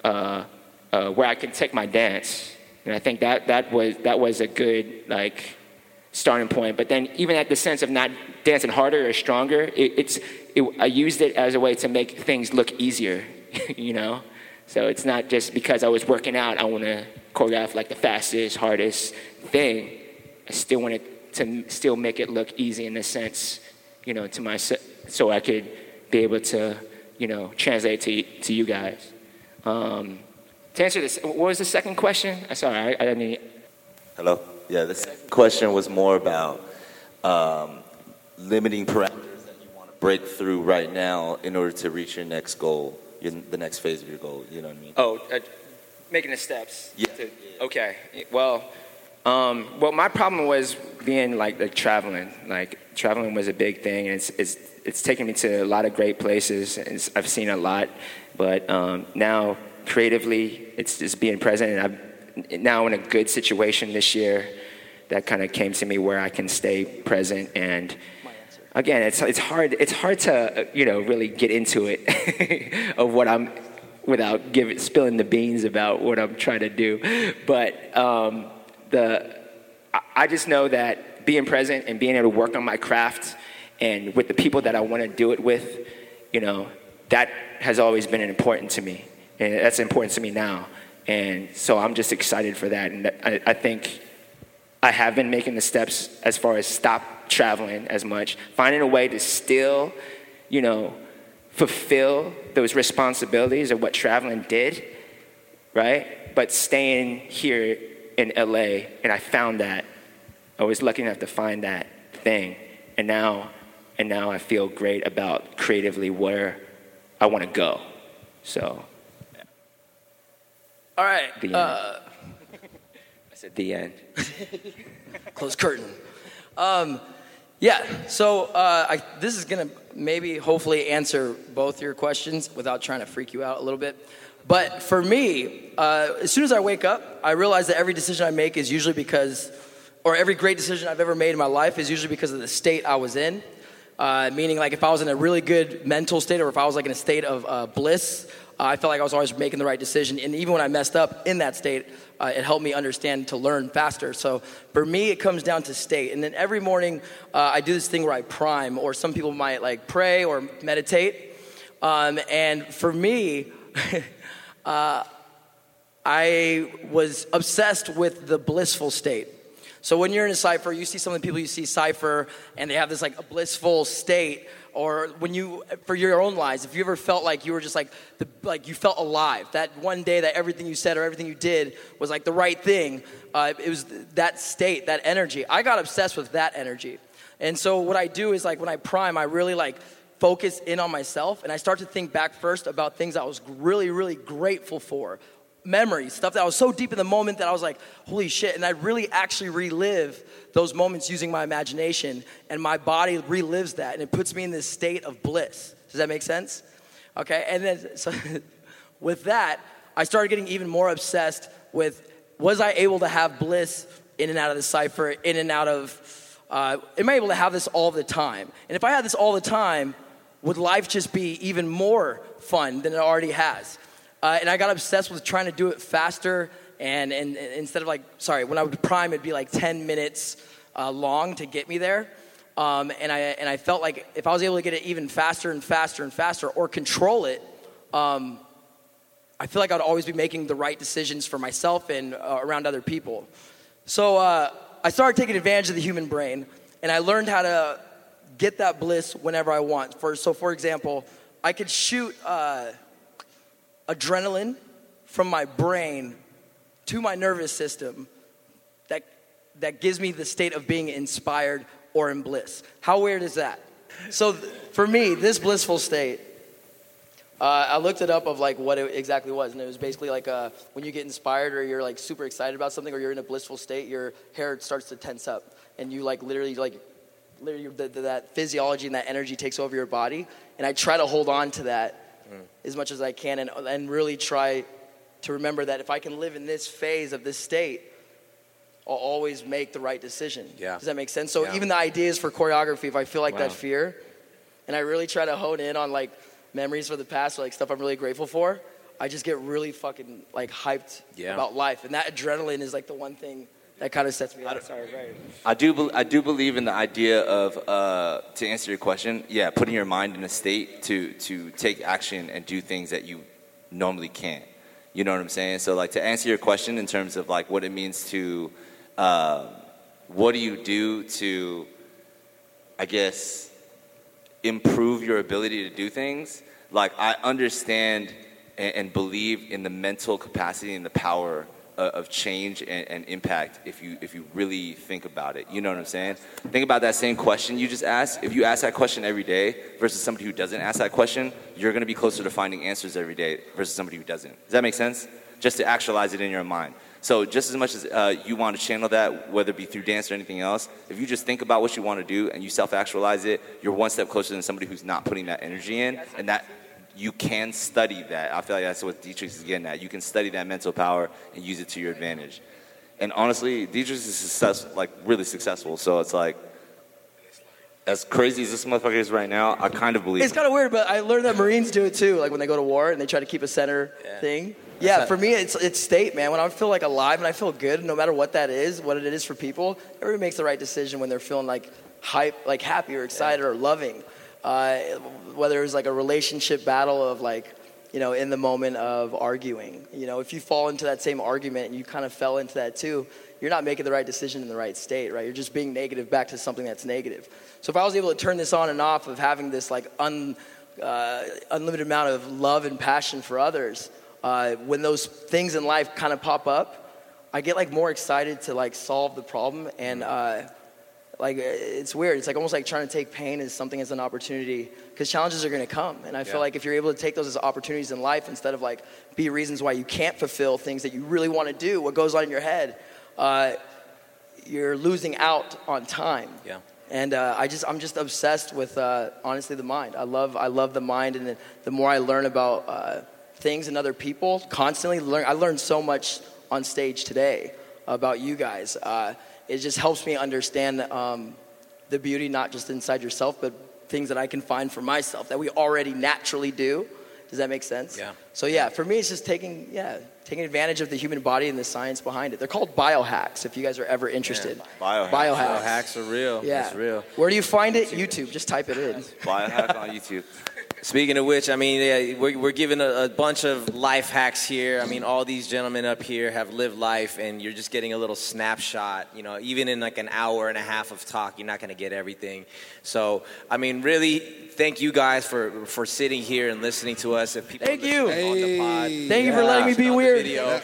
uh, uh, where I can take my dance, and I think that that was that was a good like starting point. But then even at the sense of not dancing harder or stronger, it, it's it, I used it as a way to make things look easier, you know. So it's not just because I was working out, I want to choreograph like the fastest, hardest thing. I still wanted to still make it look easy in a sense, you know, to myself, so I could be able to, you know, translate to to you guys. Um, to answer this, what was the second question? I'm sorry, I, I didn't. Mean. Hello. Yeah, the second question was more about um, limiting parameters that you want to break through right now in order to reach your next goal, your, the next phase of your goal. You know what I mean? Oh, uh, making the steps. Yeah. To, okay. Well, um, well, my problem was being like, like traveling. Like traveling was a big thing, and it's it's it's taken me to a lot of great places. And I've seen a lot, but um, now creatively, it's just being present, and I'm now in a good situation this year. That kind of came to me where I can stay present and. Again, it's it's hard it's hard to you know really get into it of what I'm without giving spilling the beans about what I'm trying to do. But um, the I- I just know that being present and being able to work on my craft and with the people that I want to do it with, you know, that has always been important to me, and that's important to me now. And so I'm just excited for that, and I, I think I have been making the steps as far as stop traveling as much, finding a way to still, you know, fulfill those responsibilities of what traveling did, right? But staying here in LA, and I found that. I was lucky enough to find that thing, and now, and now I feel great about creatively where I want to go. So, All right. The end. Uh, I said the end. close curtain. Um, yeah. So uh, I, this is gonna maybe hopefully answer both your questions without trying to freak you out a little bit. But for me, uh, as soon as I wake up, I realize that every decision I make is usually because, or every great decision I've ever made in my life is usually because of the state I was in. Uh, meaning, like if I was in a really good mental state, or if I was like in a state of uh, bliss, uh, I felt like I was always making the right decision. And even when I messed up in that state, uh, it helped me understand to learn faster. So for me, it comes down to state. And then every morning, uh, I do this thing where I prime, or some people might like pray or meditate. Um, and for me, uh, I was obsessed with the blissful state. So when you're in a cipher, you see some of the people you see cipher, and they have this like a blissful state. Or when you, for your own lives, if you ever felt like you were just like, the, like you felt alive, that one day that everything you said or everything you did was like the right thing, uh, it was that state, that energy. I got obsessed with that energy. And so what I do is like when I prime, I really like focus in on myself and I start to think back first about things I was really, really grateful for. Memories, stuff that I was so deep in the moment that I was like, holy shit. And I really actually relive those moments using my imagination, and my body relives that, and it puts me in this state of bliss. Does that make sense? Okay, and then so with that, I started getting even more obsessed with was I able to have bliss in and out of the cipher, in and out of, uh, am I able to have this all the time? And if I had this all the time, would life just be even more fun than it already has? Uh, and I got obsessed with trying to do it faster. And, and, instead of like, sorry, when I would prime, it'd be like 10 minutes uh, long to get me there. Um, and, I, and I felt like if I was able to get it even faster and faster and faster or control it, um, I feel like I'd always be making the right decisions for myself and uh, around other people. So uh, I started taking advantage of the human brain, and I learned how to get that bliss whenever I want. For, so, for example, I could shoot uh, adrenaline from my brain to my nervous system that, that gives me the state of being inspired or in bliss. How weird is that? So, th- for me, this blissful state, uh, I looked it up of like what it exactly was, and it was basically like uh, when you get inspired or you're like super excited about something or you're in a blissful state, your hair starts to tense up, and you like literally like literally the, the, that physiology and that energy takes over your body. And I try to hold on to that as much as I can, and and really try to remember that if I can live in this phase of this state, I'll always make the right decision. Yeah. Does that make sense? So Yeah. even the ideas for choreography, if I feel like Wow. that fear, and I really try to hone in on like memories for the past or like stuff I'm really grateful for, I just get really fucking like hyped Yeah. about life. And that adrenaline is like the one thing that kind of sets me up. Sorry, right. I do, bel- I do believe in the idea of, uh, to answer your question, yeah, putting your mind in a state to, to take action and do things that you normally can't. You know what I'm saying? So, like, to answer your question in terms of, like, what it means to, uh, what do you do to, I guess, improve your ability to do things? Like, I understand and, and believe in the mental capacity and the power of, change and, and impact if you if you really think about it. You know what I'm saying? Think about that same question you just asked. If you ask that question every day versus somebody who doesn't ask that question, you're going to be closer to finding answers every day versus somebody who doesn't. Does that make sense? Just to actualize it in your mind. So just as much as uh, you want to channel that, whether it be through dance or anything else, if you just think about what you want to do and you self-actualize it, you're one step closer than somebody who's not putting that energy in, and that you can study that. I feel like that's what D-Trix is getting at. You can study that mental power and use it to your advantage. And honestly, D-Trix is success, like really successful. So it's like, as crazy as this motherfucker is right now, I kind of believe. It's kind of weird, but I learned that Marines do it too. Like when they go to war and they try to keep a center thing. Yeah, for me, it's it's state, man. When I feel like alive and I feel good, no matter what that is, what it is for people, everybody makes the right decision when they're feeling like hype, like happy or excited or loving. Uh, whether was like a relationship battle of like, you know, in the moment of arguing. You know, if you fall into that same argument and you kind of fell into that too, you're not making the right decision in the right state, right? You're just being negative back to something that's negative. So if I was able to turn this on and off of having this like un, uh, unlimited amount of love and passion for others, uh, when those things in life kind of pop up, I get like more excited to like solve the problem and uh, like it's weird. It's like almost like trying to take pain as something as an opportunity because challenges are going to come. And I feel Yeah. like if you're able to take those as opportunities in life instead of like be reasons why you can't fulfill things that you really want to do, what goes on in your head, uh, you're losing out on time. Yeah. And uh, I just, I'm just obsessed with, uh, honestly, the mind. I love, I love the mind, and the, the more I learn about uh, things and other people, constantly learn. I learned so much on stage today about you guys. It just helps me understand um, the beauty not just inside yourself, but things that I can find for myself that we already naturally do. Does that make sense? Yeah. So yeah, for me, it's just taking, yeah, taking advantage of the human body and the science behind it. They're called biohacks. If you guys are ever interested, Biohacks. Biohacks. Biohacks are real. Yeah, It's real. Where do you find it? YouTube. Just type it in. Biohack on YouTube. Speaking of which, I mean, yeah, we're, we're giving a, a bunch of life hacks here. I mean, all these gentlemen up here have lived life, and you're just getting a little snapshot. You know, even in like an hour and a half of talk, you're not going to get everything. So, I mean, really, thank you guys for for sitting here and listening to us. If people Thank you. on the pod, Thank you for letting me be on the weird.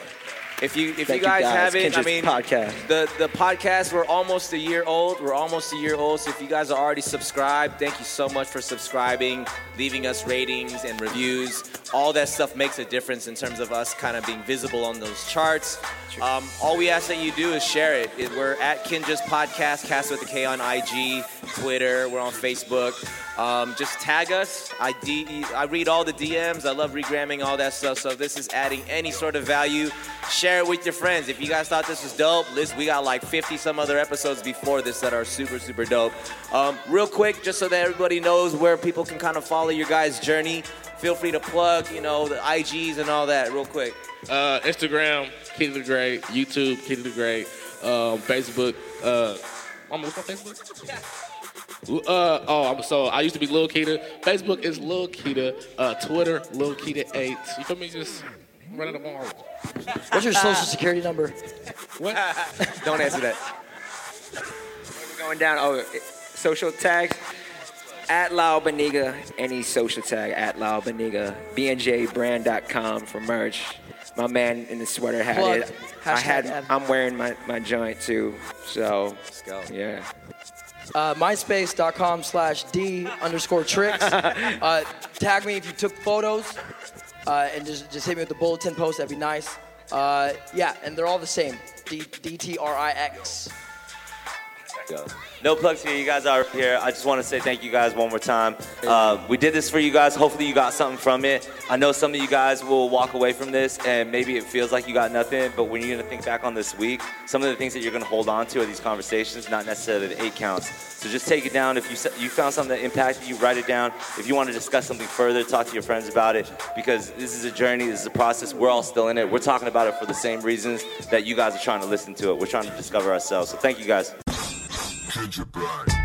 If you if Thank you guys, guys. haven't, I mean, podcast. the the podcast we're almost a year old. We're almost a year old. So if you guys are already subscribed, thank you so much for subscribing, leaving us ratings and reviews. All that stuff makes a difference in terms of us kind of being visible on those charts. Um, all we ask that you do is share it. It- We're at Kinjaz Podcast, Cast with the K on IG, Twitter. We're on Facebook. Um, just tag us. I, D- I read all the DMs. I love regramming all that stuff. So if this is adding any sort of value, share it with your friends. If you guys thought this was dope, list we got like 50 some other episodes before this that are super super dope. Um, real quick, just so that everybody knows where people can kind of follow your guys' journey. Feel free to plug, you know, the IGs and all that, real quick. Uh, Instagram, Kida the Great. YouTube, Kida the Great. Um, Facebook. Uh, Mama, what's my Facebook? Uh, oh, I'm, so I used to be Lil Kida. Facebook is Lil Kida. Uh, Twitter, Lil Kida8. You feel me? Just running them all. What's your social security number? What? Don't answer that. We're going down. Oh, it- social tags. At Lyle Beniga, any social tag at Lyle Beniga. BNJbrand.com for merch. My man in the sweater had Plug. it. I Hashtag had. ad. I'm wearing my, my joint too. So Let's go. yeah. Uh, MySpace.com slash D underscore Trix. Uh, tag me if you took photos uh, and just, just hit me with the bulletin post. That'd be nice. Uh, yeah, and they're all the same. D- D-T-R-I-X. Go. No plugs here. You guys are here. I just want to say thank you guys one more time. Uh, we did this for you guys. Hopefully, you got something from it. I know some of you guys will walk away from this and maybe it feels like you got nothing, but when you're going to think back on this week, some of the things that you're going to hold on to are these conversations, not necessarily the eight counts. So just take it down. If you you found something that impacted you, write it down. If you want to discuss something further, talk to your friends about it because this is a journey, this is a process. We're all still in it. We're talking about it for the same reasons that you guys are trying to listen to it. We're trying to discover ourselves. So thank you guys. Kinja Bride.